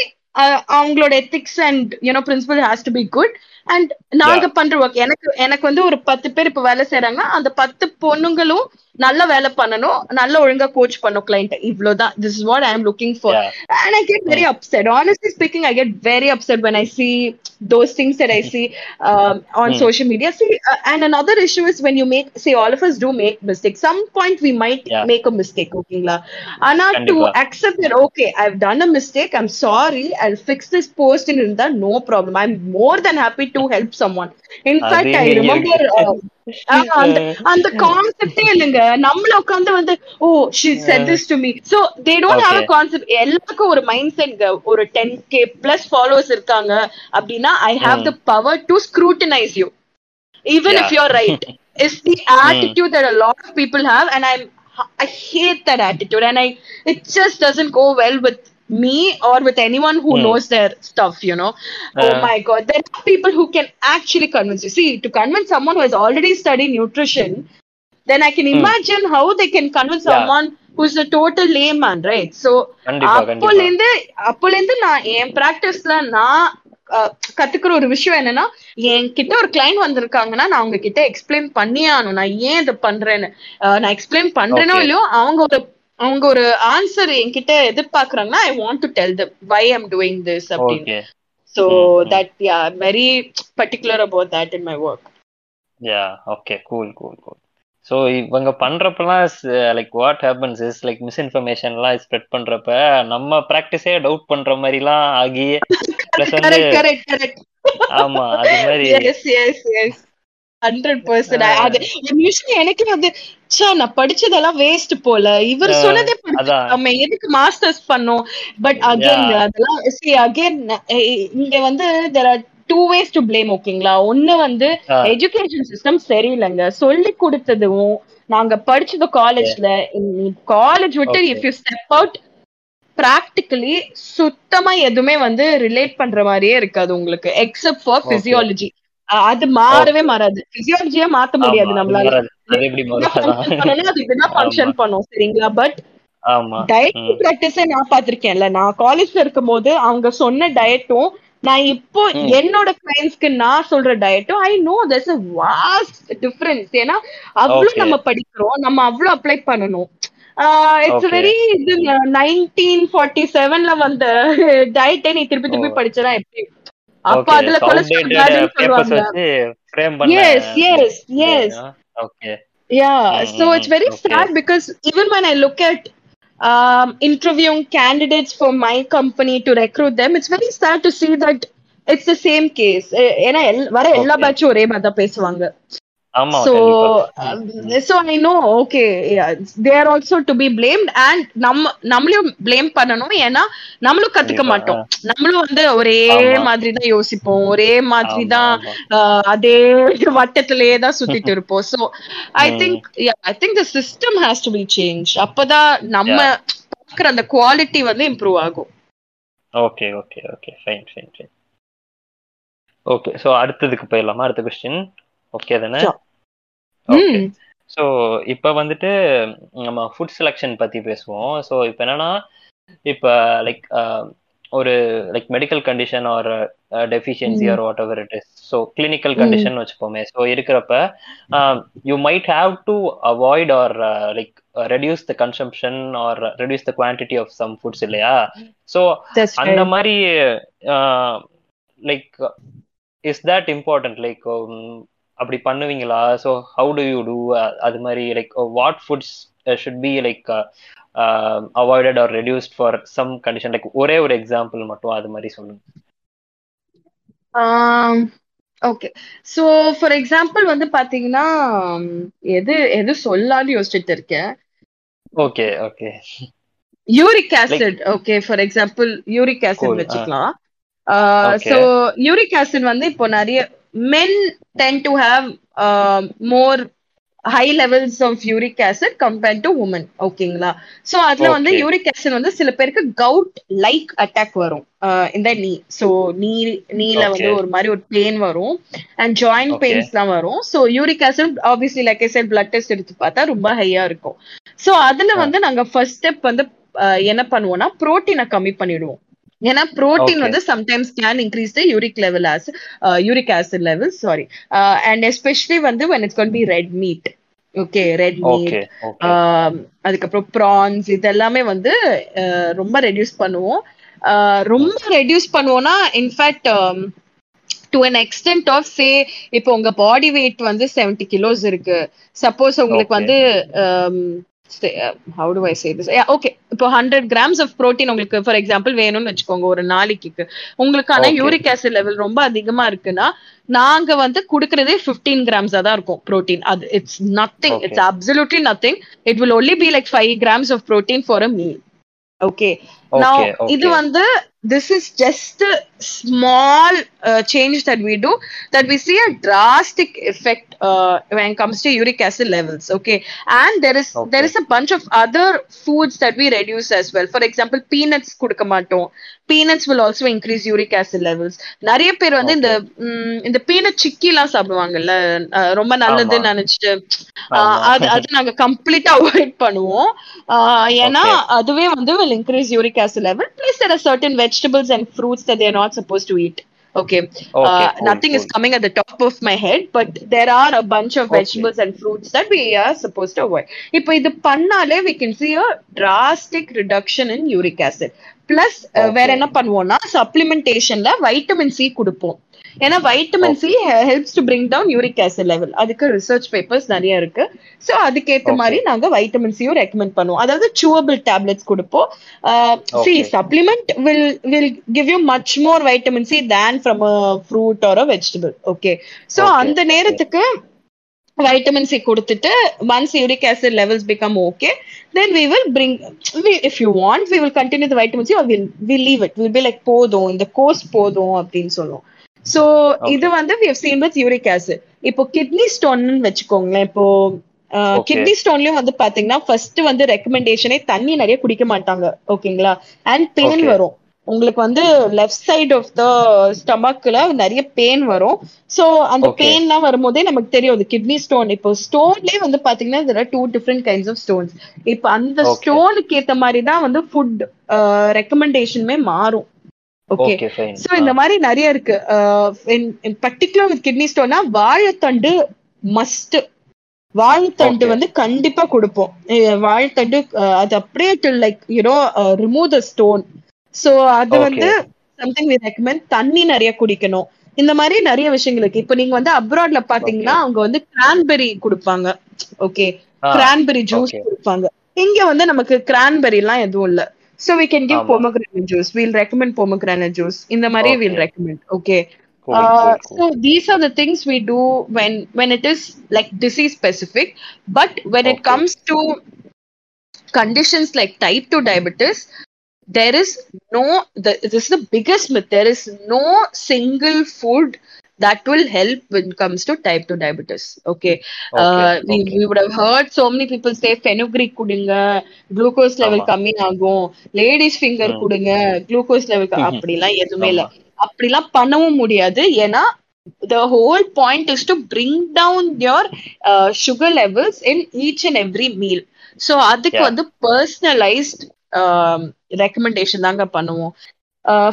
B: அவங்களோட ethics and you know principle has to be good and நாங்க பண்ற work எனக்கு எனக்கு வந்து ஒரு பத்து பேர் இப்ப வேலை செய்யறாங்கன்னா அந்த பத்து பொண்ணுங்களும் நல்ல வேலை பண்ணணும் நல்ல ஒழுங்கா கோச் பண்ணும் கிளைண்ட் இவ்வளவுதான் this is what I am looking for and I get very upset honestly speaking I get very upset when I see those things that I see um, on mm. social media. See, uh, and another issue is when you make, say, all of us do make mistakes. Some point we might yeah. make a mistake, okay, la. Anna, to accept that, okay, I've done a mistake. I'm sorry. I'll fix this post in that. No problem. I'm more than happy to help someone. Uh, அந்த கான்செப்டே இல்லைங்க. நம்மள உட்காந்து வந்து ஓ she said this to me so they don't have a concept எல்லாருக்கும் ஒரு mind set ஒரு ten K plus followers இருக்காங்க அப்படின்னா I have the power to scrutinise you even if you're right is the attitude that a lot of people have and I I hate that attitude and I it just doesn't go well with me or with anyone who mm. knows their stuff, you know. Uh, oh my god, there are people who can actually convince you. See, to convince someone who has already studied nutrition, then I can imagine mm. how they can convince yeah. someone who's a total layman, right? So, அப்போலேருந்து அப்போலேருந்து நான் என் பிராக்டிஸ்ல நான் கத்துக்கிற ஒரு விஷயம் என்னன்னா என்கிட்ட ஒரு கிளைண்ட் வந்திருக்காங்கன்னா நான் அவங்க கிட்ட எக்ஸ்பிளைன் பண்ணியே ஆகணும் நான் ஏன் இதை பண்றேன்னு நான் எக்ஸ்பிளைன் பண்றேனோ இல்லையோ அவங்க ஒரு அவங்க ஒரு ஆன்சர் என்கிட்ட எதிர்பார்க்கறாங்கன்னா I want to tell the why I'm doing this அப்படின்னு. So that yeah very particular about that in my work
A: yeah okay cool cool cool so இவங்க பண்றப்பெல்லாம் like what happens is like மிஸ்இன்ஃபர்மேஷன்லாம் spread பண்றப்ப நம்ம ப்ராக்டிஸே doubt பண்ற மாதிரிலாம் ஆகி plus வந்து ஆமா அது மாதிரி
B: ஹண்ட்ரட் பர்சன்ட் அது யூஸ்வலி எனக்கு வந்து சா நான் படிச்சதெல்லாம் வேஸ்ட் போல. இவர் சொன்னதே நம்ம எதுக்கு மாஸ்டர்ஸ் பண்ணோம்? பட் அகைன் அதெல்லாம் சி அகைன் இங்க வந்து there are two ways to blame ஓகேங்களா ஒண்ணு வந்து எஜுகேஷன் சிஸ்டம் சரியில்லைங்க. சொல்லி கொடுத்ததும் நாங்க படிச்சது காலேஜ்ல காலேஜ் விட்டு if you step out practically சுத்தமா எதுவுமே வந்து ரிலேட் பண்ற மாதிரியே இருக்காது உங்களுக்கு எக்ஸப்ட் ஃபார் பிசியாலஜி அது மாறவே மாறாது. பிசியாலஜியா மாத்த முடியாது நம்மளால. அது இப்படிதான் ஃபங்க்ஷன் பண்ணும் சரிங்களா? பட் டயட் பிராக்டிஸ நான் பாத்திருக்கேன்ல நான் காலேஜ்ல இருக்கும் போது அவங்க சொன்ன டயட்டும் நான் இப்போ. என்னோட கிளைண்ட்ஸ்க்கு நான் சொல்ற டயட்டும் I know there's a vast difference. ஏன்னா அவ்வளவு. நம்ம படிக்கிறோம். நம்ம அவ்வளவு அப்ளை பண்ணணும். இட்ஸ். வெரி இது நைன்டீன் ஃபார்ட்டி செவன்ல வந்த டயட்டே நீ திருப்பி திருப்பி
A: ஓ.
B: படிச்சனா எப்படி? அப்ப. அதுல கொலஸ்ட்ரால்
A: papers
B: சொல்லுவாங்க yes.
A: Okay.
B: Yeah,
A: Mm,
B: so it's very
A: okay.
B: sad because even when I look at um, interviewing candidates for my company to recruit them, it's very sad to see that it's the same case. Eh, ஏன்னா வர எல்லா. பேட்சும் ஒரே மாதிரி தான் பேசுவாங்க
A: ஆமா
B: so
A: கண்டிப்பா.
B: so i know okay yeah, they are also to be blamed and நம்ம நம்மளையும் blame பண்ணணும். ஏன்னா நம்மளும் கத்துக்க மாட்டோம். நம்மளும் வந்து ஒரே. மாதிரி தான் யோசிப்போம். ஒரே மாதிரி தான் அதே வட்டத்திலேயே தான் சுத்திட்டு இருப்போம். So i
A: ம்.
B: think yeah i think the system has to be changed. அப்பதான் நம்ம பாக்குற அந்த குவாலிட்டி வந்து இம்ப்ரூவ் ஆகும்.
A: Okay okay okay fine fine fine okay so அடுத்ததுக்கு போயிடலாமா? அடுத்த கொஸ்டின் ஓகே தானே. ஓகே. ஸோ இப்போ வந்துட்டு நம்ம ஃபுட் செலெக்ஷன் பற்றி பேசுவோம். ஸோ இப்போ என்னன்னா இப்போ லைக் ஒரு like medical
B: condition
A: or deficiency. Or whatever it is so
B: clinical.
A: Condition வச்சுப்போமே. ஸோ இருக்கிறப்ப you might have to avoid or like reduce the consumption or reduce the quantity of some foods இல்லையா? So அந்த. மாதிரி like is that important like அப்படி பண்ணுவீங்களா? So how do you do அது மாதிரி like what foods should be like avoided or reduced for some condition like ஒரே ஒரு example மட்டும் அது மாதிரி சொல்லுங்க.
B: ஓகே சோ ஃபார் எக்ஸாம்பிள் வந்து பாத்தீங்கன்னா உம், எது எது சொல்லலாம்னு யோசிச்சுட்டு இருக்கேன்.
A: Okay
B: okay uric acid okay for example uric
A: acid
B: வச்சுக்கலாம். ஸோ யூரிக் ஆசிட் வந்து இப்போ நிறைய men tend to have more high levels of uric acid compared to women ஓகேங்களா சோ அதுல வந்து. யூரிக் ஆசிட் வந்து சில பேருக்கு கவுட் லைக் அட்டாக் வரும் இந்த நீ சோ நீ நீல வந்து. ஒரு மாதிரி ஒரு பெயின் வரும் அண்ட் ஜாயிண்ட்
A: Okay.
B: பெயின்ஸ்லாம் வரும் so uric acid obviously like set blood test எடுத்து பார்த்தா ரொம்ப ஹையா இருக்கும் சோ அதுல. வந்து நாங்க ஃபர்ஸ்ட் ஸ்டெப் வந்து அஹ், என்ன பண்ணுவோம்னா புரோட்டீனை கம்மி பண்ணிடுவோம் ஏன்னா புரோட்டீன். வந்து sometimes can increase the uric level as uric acid level sorry and especially வந்து when it's going to be red meat okay
A: red meat
B: அதுக்கப்புறம் ப்ரான்ஸ் இதெல்லாமே வந்து அஹ், ரொம்ப ரெடியூஸ் பண்ணுவோம். அஹ், ரொம்ப ரெடியூஸ் பண்ணுவோம்னா in fact to an extent of say இப்போ உங்க பாடி வெயிட் வந்து 70 கிலோஸ் இருக்கு. சப்போஸ் உங்களுக்கு. வந்து how do I say this okay இப்போ ஹண்ட்ரட் கிராம்ஸ் ஆஃப் ப்ரோட்டீன் உங்களுக்கு ஃபார் எக்ஸாம்பிள் வேணும்னு வச்சுக்கோங்க ஒரு நாளைக்கு உங்களுக்கான. யூரிக் ஆசிட் லெவல் ரொம்ப அதிகமா இருக்குன்னா நாங்க வந்து குடுக்கறதே 15 கிராம்ஸா தான் இருக்கும் ப்ரோட்டீன் அது it's
A: nothing.
B: It's absolutely nothing it will only be like five grams of protein for a meal okay Now,
A: okay
B: இது வந்து this is just a small uh, change that we do. That we see a drastic effect uh, when it comes to uric acid levels okay and there is
A: Okay.
B: there is a bunch of other foods that we reduce as well for example peanuts கொடுக்க மாட்டோம் peanuts will also increase uric acid levels நிறைய பேர் வந்து இந்த இந்த peanut சிக்கி எல்லாம் சாப்பிடுவாங்கல்ல ரொம்ப நல்லதுன்னு. நினைச்சிட்டு அது அது நாங்க கம்ப்ளீட்டா அவாய்ட் பண்ணுவோம் ஏன்னா. அதுவே வந்து will increase uric acid level plus there are certain vegetables and fruits that they are not supposed to eat okay,
A: Okay,
B: uh,
A: cool,
B: nothing is
A: cool.
B: coming at the top of my head but there are a bunch of
A: Okay.
B: vegetables and fruits that we are supposed to avoid இப்போ இது பண்ணாலே we can see a drastic reduction in uric acid plus uh, வேற. என்ன பண்ணுவோம்னா சப்ளிமெண்டேஷன்ல vitamin C கொடுப்போம் ஏன்னா vitamin C helps to bring down uric acid level அதுக்கு ரிசர்ச் பேப்பர்ஸ் நிறைய இருக்கு. சோ அதுக்கேத்த
A: Okay.
B: மாதிரி நாங்க வைட்டமின் சியும் ரெக்கமெண்ட் பண்ணுவோம். அதாவது சூவபிள் டேப்லெட்ஸ் கொடுப்போம்.
A: C.
B: Supplement will will give you much more vitamin C than from a fruit or a vegetable okay so
A: Okay,
B: அந்த. நேரத்துக்கு வைட்டமின் சி கொடுத்துட்டு once uric acid levels become okay then we will bring we, if you want we will continue the vitamin C or we'll, we'll leave it. We'll be like போதும் இந்த course போதும் அப்படின்னு சொல்லுவோம். So. இது வந்து we have seen with uric acid இப்போ kidney ஸ்டோன்னு வச்சுக்கோங்களேன் இப்போ. கிட்னி ஸ்டோன்லயும் வந்து பாத்தீங்கன்னா ஃபர்ஸ்ட் வந்து ரெக்கமெண்டேஷனே தண்ணி நிறைய குடிக்க மாட்டாங்க ஓகேங்களா அண்ட் பெயின். வரும் உங்களுக்கு வந்து லெஃப்ட் சைடு ஆஃப் த ஸ்டமக்ல நிறைய பெயின் வரும் சோ அந்த. பெயின்லாம் வரும்போதே நமக்கு தெரியும் அது கிட்னி ஸ்டோன் இப்போ ஸ்டோன்லயே வந்து பாத்தீங்கன்னா there are two different kinds of stones இப்போ அந்த. ஸ்டோனுக்கு ஏத்த மாதிரி தான் வந்து ஃபுட் ரெக்கமெண்டேஷனுமே மாறும் ஓகே சோ இந்த மாதிரி நிறைய இருக்கு. பர்டிகுலர் வித் கிட்னி ஸ்டோன்னா வாழைத்தண்டு மஸ்ட் வாழைத்தண்டு. வந்து கண்டிப்பா கொடுப்போம். வாழைத்தண்டு அது அப்படியே like you know remove the stone so அது. வந்து சம்திங் வி ரெக்கமெண்ட் தண்ணி நிறைய குடிக்கணும். இந்த மாதிரி நிறைய விஷயங்கள் இருக்கு. இப்போ நீங்க வந்து அப்ராட்ல பாத்தீங்கன்னா அவங்க வந்து கிரான்பெரி கொடுப்பாங்க. Okay cranberry
A: juice.
B: கொடுப்பாங்க. இங்க வந்து நமக்கு கிரான்பெரி எல்லாம் எதுவும் இல்ல. so we can
A: give
B: pomegranate juice. We'll recommend pomegranate juice. in the
A: mari
B: we'll recommend.
A: Okay.
B: Uh, so these are the things we do when when it is like disease specific. But when it comes to conditions like type 2 diabetes there is no the, this is the biggest myth. There is no single food that will help when it comes to type 2 diabetes okay, uh,
A: Okay,
B: we,
A: okay.
B: we would have heard so many people say fenugreek kudunga glucose level. கம்மி ஆகும் ladies finger. கொடுங்க glucose level. அப்படிலாம் எதுவுமே இல்ல. அப்படிலாம் பண்ணவும் முடியாது ஏன்னா the whole point is to bring down your uh, sugar levels in each and every meal so அதுக்கு. வந்து personalized um, recommendation தாங்க பண்ணுவோம்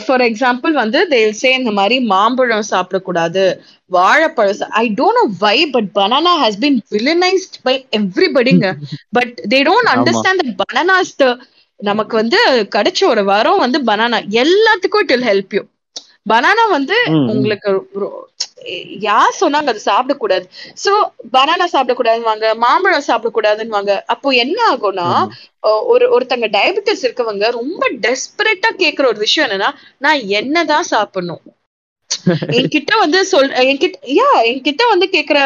B: ஃபார் எக்ஸாம்பிள் வந்து தேல் சே இந்த மாதிரி மாம்பழம் சாப்பிடக்கூடாது வாழைப்பழம் I don't know why but banana has been villainised by எவ்ரிபடிங்க but they
A: don't.
B: Understand the bananas the நமக்கு வந்து கிடைச்ச ஒரு வாரம் வந்து பனானா எல்லாத்துக்கும் it will help you banana வந்து. உங்களுக்கு யார் சொன்னாங்க அது சாப்பிடக்கூடாது சோ பனானா சாப்பிடக்கூடாதுவாங்க மாம்பழம் சாப்பிடக்கூடாதுன்னு வாங்க அப்போ என்ன ஆகும்னா ஒரு ஒருத்தங்க டயபெட்டிஸ் இருக்கவங்க ரொம்ப டெஸ்பரேட்டா கேக்குற ஒரு விஷயம் என்னன்னா நான் என்னதான் சாப்பிடணும் என்கிட்ட வந்து சொல் என்கிட்ட யா என்கிட்ட வந்து கேக்குற.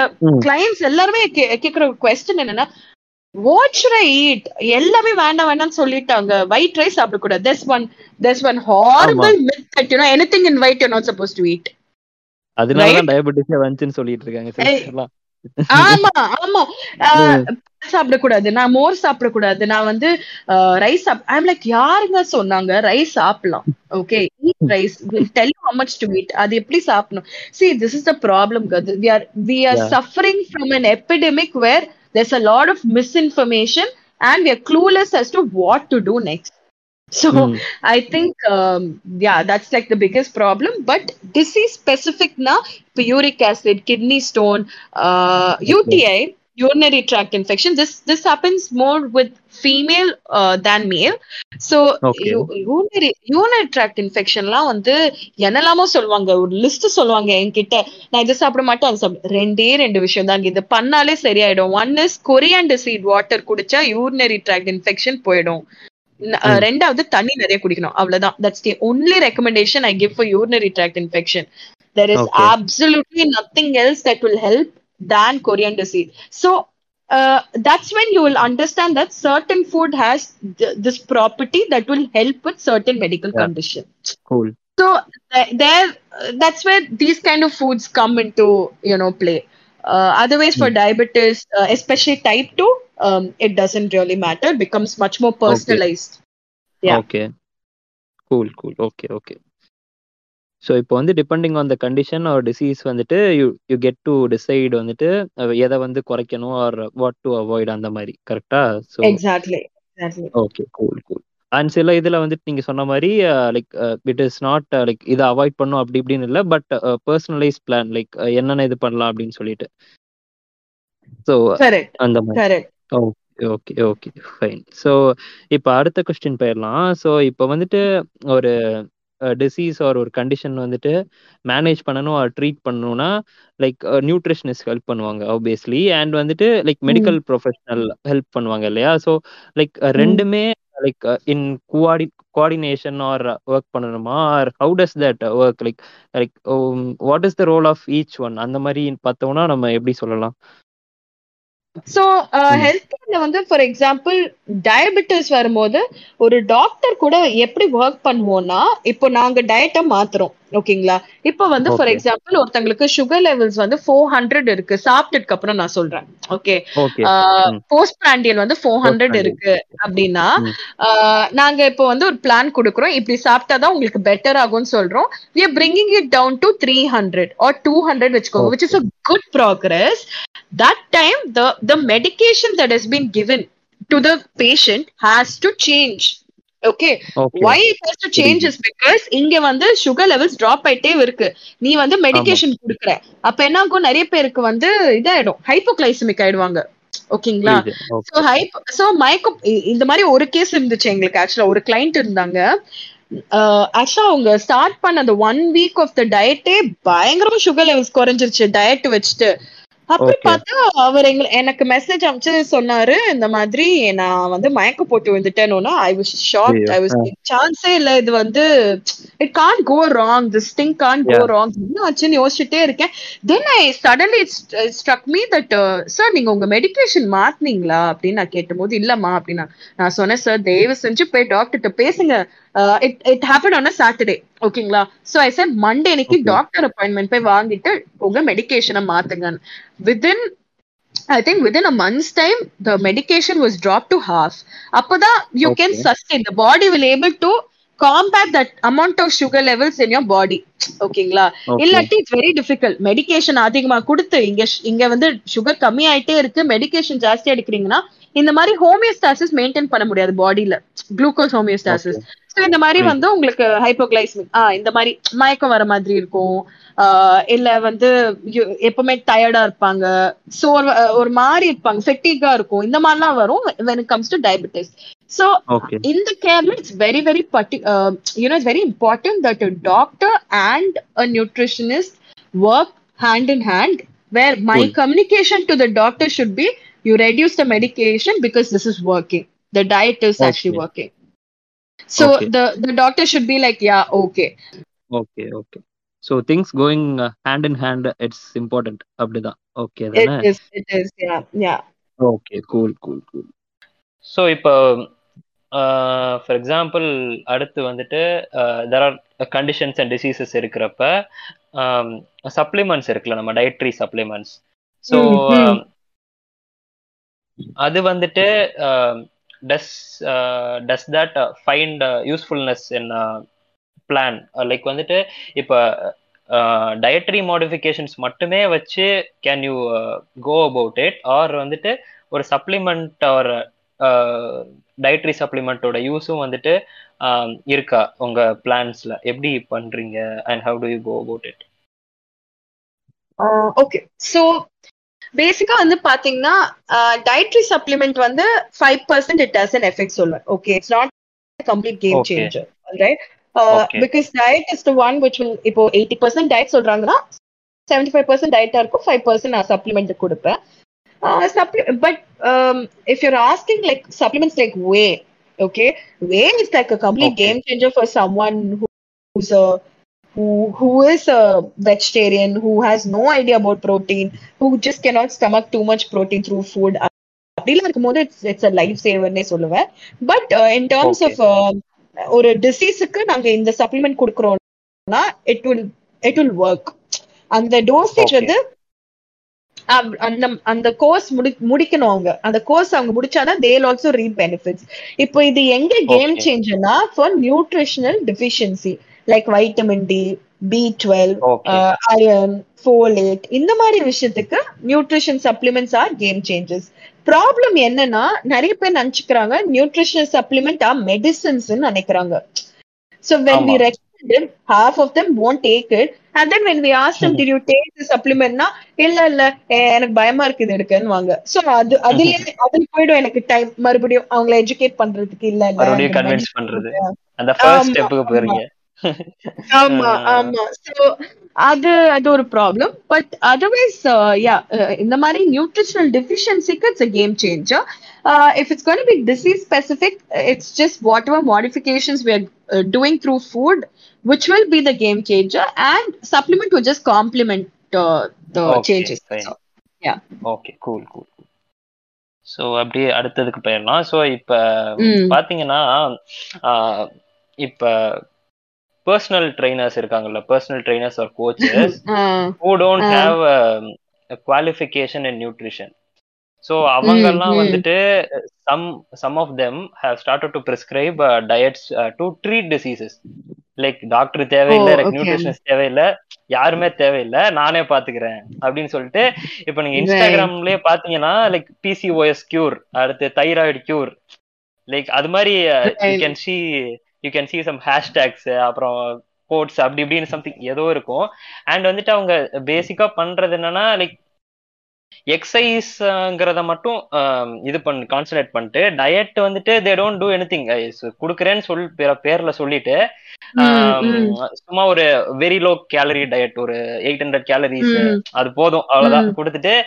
B: கிளைண்ட்ஸ் எல்லாருமே கேக்குற ஒரு கொஸ்டின் என்னன்னா வாட் ஷுட் ஐ ஈட் எல்லாமே வேண்டாம் வேண்டாம்னு சொல்லிட்டாங்க. ஒயிட் ரைஸ் சாப்பிடக்கூடாது. There's one one horrible myth that you know anything in white you not suppose to
C: eat டயபெட்டிஸே சொல்லிட்டு இருக்காங்க.
B: ஆமா நான் மோர் சாப்பிடக்கூடாது. நான் வந்து ரைஸ் ஐம் லைக் யாருங்க சொன்னாங்க? ரைஸ் சாப்பிடலாம். Okay eat rice tell you how much to eat. அது எப்படி சாப்பிடணும்? See this is the problem guys. we are we are
C: Yeah.
B: suffering from an epidemic where there's a lot of misinformation and we are clueless as to what to do next so
C: Mm.
B: I think, um, yeah, that's like the biggest problem. But disease specific now, uric acid, kidney stone, uh, UTI, urinary tract infection. This this happens more with female than male. So
C: Okay.
B: u- urinary urinary tract infectionலாம் வந்து என்னெல்லாமோ சொல்லுவாங்க. ஒரு list சொல்லுவாங்க என்கிட்ட. நான் இதை சாப்பிட மாட்டேன் அது சாப்பிட ரெண்டே ரெண்டு விஷயம் தாங்க. இது பண்ணாலே சரியாயிடும். One is coriander seed water குடிச்சா யூரினரி ட்ராக்ட் இன்ஃபெக்ஷன் போயிடும். ரெண்டாவது தண்ணி நிறைய குடிக்கணும். அவ்வளவுதான். That's the only recommendation I give for urinary tract infection there
C: is
B: absolutely nothing else that will help than coriander seed. So uh, that's when you will understand that certain food has th- this property that will help with certain medical
C: yeah. Cool.
B: So th- there, uh, that's where these kind of foods come into you know play. Uh, otherwise, for mm. diabetes, uh, especially type two, um, it doesn't really matter. It becomes much more personalized. Okay. Yeah.
C: Okay. Cool. Cool. Okay. Okay. So இப்போ வந்து depending on the condition or disease வந்துட்டு you you get to decide வந்துட்டு எதை வந்து குறைக்கணும் or what to avoid அந்த மாதிரி. கரெக்டா
B: so
C: okay cool cool and சில இதுல வந்துட்டு நீங்க சொன்ன மாதிரி like it is not like இதை அவாய்ட் பண்ணும் அப்படி இப்படின்னு இல்லை பட் பர்சனலைஸ் பிளான் லைக் என்னென்ன இது பண்ணலாம் அப்படின்னு சொல்லிட்டு. ஸோ அந்த மாதிரி.
B: correct.
C: Okay okay fine so இப்போ அடுத்த கொஸ்டின் போயிடலாம். ஸோ இப்போ வந்துட்டு ஒரு டிசீஸ் ஆர் ஒரு கண்டிஷன் வந்துட்டு மேனேஜ் பண்ணணும் ஆர் ட்ரீட் பண்ணணும்னா லைக் நியூட்ரிஷனிஸ்ட் ஹெல்ப் பண்ணுவாங்க ஆப்வியஸ்லி அண்ட் வந்துட்டு லைக் மெடிக்கல் ப்ரொஃபஷனல் ஹெல்ப் பண்ணுவாங்க இல்லையா? ஸோ லைக் ரெண்டுமே லைக் இன் குவாடி கோஆர்டினேஷன் ஆர் ஒர்க் பண்ணணுமா? Or how does that work like like what is the role of each one அந்த மாதிரி பார்த்தோம்னா நம்ம எப்படி சொல்லலாம்? ம்.
B: ஹெல்த் கேர்ல வந்து ஃபார் எக்ஸாம்பிள் டயபெட்டிஸ் வரும்போது ஒரு டாக்டர் கூட எப்படி ஒர்க் பண்ணுவோம்னா இப்போ நாங்க டயட்டை மாத்துறோம் ஓகேங்களா? இப்போ வந்து ஃபார். எக்ஸாம்பிள் ஒருத்தங்களுக்கு சுகர் லெவல்ஸ் வந்து ஃபோர் ஹண்ட்ரட் இருக்கு. சாப்பிட்டதுக்கு அப்புறம் நான் சொல்றேன் ஓகே. போஸ்ட் பிராண்டியல் வந்து ஃபோர் ஹண்ட்ரட். இருக்கு அப்படின்னா நாங்க இப்போ வந்து ஒரு பிளான் கொடுக்குறோம். இப்படி சாப்பிட்டாதான் உங்களுக்கு பெட்டர் ஆகும்னு சொல்றோம். We are bringing it down to 300 or 200 வச்சுக்கோங்க which is a good progress. That time the the medication that has been given to the patient has to change.
C: Okay
B: why it has to change is because இங்க வந்து sugar levels drop ஆயிட்டே இருக்கு. நீ வந்து medication குடுக்குற. அப்ப என்ன ஆகும்? நிறைய பேருக்கு வந்து இதாயிடும். ஹைப்போகிளைசமிக் ஆயிடுவாங்க. ஓகேங்களா? சோ ஹைப் சோ மயக்கம் இ- இந்த மாதிரி ஒரு கேஸ் இருந்துச்சு எங்களுக்கு. ஆக்சுவலா ஒரு கிளைண்ட் இருந்தாங்க. ஆக்சுவலா அவங்க ஸ்டார்ட் பண்ண அந்த ஒன் வீக் ஆஃப் த டயட்டே பயங்கரமா சுகர் லெவல்ஸ் குறைஞ்சிருச்சு. டயட் வச்சுட்டு. அப்புறம் பார்த்தா அவர் எங்க எனக்கு மெசேஜ் அனுப்பிச்சு சொன்னாரு இந்த மாதிரி நான் வந்து மயக்க போட்டு வந்துட்டேன்னு I
C: was
B: shock I
C: was
B: சான்ஸே இல்ல இது வந்து it can go wrong this thing can
C: go
B: wrong என்ன ஆச்சுன்னு யோசிச்சுட்டே இருக்கேன். Then I suddenly struck me that sir நீங்க உங்க மெடிகேஷன் மாத்துனீங்களா? அப்படின்னு நான் கேட்டபோது இல்லம்மா அப்படின்னா. நான் சொன்னேன் சார் தயவு செஞ்சு போய் டாக்டர்கிட்ட பேசுங்க. It it happen on Saturday ஓகேங்களா சோ ஐ சார் மண்டே அன்னைக்கு
C: ஓகே
B: டாக்டர் அப்பாயின்மெண்ட் போய் வாங்கிட்டு உங்க மெடிகேஷனை மாத்துங்க within I think within a month's time, the medication was dropped to half. அப்பதான் you can
C: okay
B: sustain. The body will able to combat that amount of sugar levels in your body. ஓகேங்களா
C: okay
B: இல்லாட்டி it's very difficult medication அதிகமா கொடுத்து இங்க இங்க வந்து sugar கம்மி ஆயிட்டே இருக்கு மெடிகேஷன் ஜாஸ்தி எடுக்கிறீங்கன்னா இந்த மாதிரி ஹோமியோஸ்டாசிஸ் மெயின்டைன் பண்ண முடியாது பாடியில குளுக்கோஸ் ஹோமியோஸ்டாசிஸ் இந்த மாதிரி வந்து உங்களுக்கு ஹைப்போகிளைஸ்மிக் ஆ இந்த மாதிரி மயக்கம் வர மாதிரி இருக்கும் ஆஹ் இல்ல வந்து எப்பவுமே டயர்டா இருப்பாங்க சோர் ஒரு மாதிரி இருப்பாங்க ஃபெட்டிகா இருக்கும் இந்த மாதிரிலாம் வரும் when it comes to diabetes so
C: okay
B: in the care it's very very parti- uh, you know it's very important that a doctor and a nutritionist work hand in hand where my
C: cool
B: communication to the doctor should be you reduce the medication because this is so
C: okay
B: the the doctor should be like yeah okay.
C: Okay okay so things going hand in hand it's important அப்படிதான் okay
B: it
C: தானே?
B: Is it is yeah yeah.
C: Okay cool cool cool
A: so இப்போ for example அடுத்து வந்துட்டு there are conditions and diseases இருக்கிறப்ப supplements இருக்குல்ல நம்ம dietary supplements so. அது வந்துட்டு does does that find usefulness in plan like வந்துட்டு இப்போ டயட்ரி மாடிஃபிகேஷன்ஸ் மட்டுமே வச்சு can you go about it or வந்துட்டு ஒரு சப்ளிமெண்ட் ஆர் டயட்ரி சப்ளிமெண்ட்டோட யூஸும் வந்துட்டு இருக்கா உங்க பிளான்ஸ்ல எப்படி பண்றீங்க? And how do you go about it
B: okay so பேசிக்கா வந்து பாத்தீங்கன்னா டயட்ரி சப்ளிமெண்ட் வந்து five percent it has an effect சொல்லுவேன் okay it's not complete game
A: okay
B: changer right
A: okay
B: because diet is the one which will இப்போ eighty percent diet சொல்றாங்கன்னா seventy five percent டயட்டா இருக்கும் five percent நான் supplement கொடுப்பேன். But if you're asking like supplements like whey okay? Whey is like a complete
A: Okay.
B: game changer for someone who, who's a who who is a vegetarian who has no idea about protein who just cannot stomach too much protein through food அப்படிலாம் இருக்கும்போது it's it's a life சேவர்னே சொல்லுவேன் but in terms. Of ஒரு டிசீஸுக்கு நாங்க இந்த supplement கொடுக்குறோம்னா it will it will work அந்த dosage. வந்து அந்த அந்த கோர்ஸ் முடி முடிக்கணும் அவங்க அந்த கோர்ஸ் அவங்க முடிச்சாதான் தேல் ஆல்சோ ரீப் பெனிஃபிட்ஸ் இப்போ இது எங்க game. சேஞ்சர்னா for nutritional deficiency like vitamin D B twelve
A: okay
B: iron folate இந்த மாதிரி விஷயத்துக்கு nutrition supplements are game changes problem என்னன்னா நிறைய பேர் நினைச்சுக்கிறாங்க நியூட்ரிஷனல் சப்ளிமெண்ட் ஆர் மெடிசன்ஸ் நினைக்கிறாங்க. So when we
A: ஆமா.
B: recommend it, half of them won't take it. And then when we ask them, did you take the supplement? னா இல்ல இல்ல எனக்கு பயமா இருக்கு இது எடுக்கன்னு சோ அது அதுலயே அதுல போயிடும் எனக்கு டைம் மறுபடியும் அவங்கள எஜுகேட் பண்றதுக்கு இல்ல இல்ல
A: மறுபடியும் கன்வின்ஸ் பண்றது. அந்த ஃபர்ஸ்ட் ஸ்டெப்புக்கு போறீங்க
B: ஆமா
A: ஆ.
B: ஆமா சோ அது அது ஒரு ப்ராப்ளம் பட் அதர்வைஸ் யா இந்த மாதிரி nutritional டெஃபிஷியன்சிக்கு it's a game changer if it's gonna be disease specific it's just whatever modifications we are doing through food which will be the game changer and supplement will just complement uh, the
A: Okay,
B: changes
A: fine.
B: So, yeah.
A: Okay cool cool so அப்படியே அடுத்ததுக்கு போயிடலாம் so இப்போ
B: ம்.
A: பார்த்தீங்கன்னா ஆஹ், இப்போ personal trainers இருக்காங்கல்ல
B: personal
A: trainers or
B: coaches
A: have uh, a qualification in nutrition so அவங்கெல்லாம். வந்துட்டு of them have started to prescribe uh, diets uh, to treat diseases like doctor தேவையில்லை எனக்கு. நியூட்ரிஷனிஸ்ட் தேவையில்லை யாருமே தேவையில்லை நானே பாத்துக்கிறேன் அப்படின்னு சொல்லிட்டு இப்போ நீங்க. இன்ஸ்டாகிராம்லயே பாத்தீங்கன்னா லைக் பிசிஓஎஸ் கியூர் அடுத்து தைராய்டு கியூர் லைக் அது மாதிரி
B: you.
A: Can see you can see some hashtags அப்புறம் கோட்ஸ் அப்படி இப்படின்னு சம்திங் ஏதோ இருக்கும் அண்ட் வந்துட்டு அவங்க பேசிக்கா பண்றது என்னன்னா லைக் எக்ஸசைஸ்ங்கிறத மட்டும் இது பண்ணு கான்சன்ட்ரேட் பண்ணிட்டு டயட் வந்துட்டு they don't do anything கொடுக்குறேன்னு சொல் பேர- பேர்ல சொல்லிட்டு. சும்மா ஒரு வெரி லோ கேலரி டயட் ஒரு எயிட் ஹண்ட்ரட் கேலரிஸ். அது போதும் அவ்வளவுதான். கொடுத்துட்டு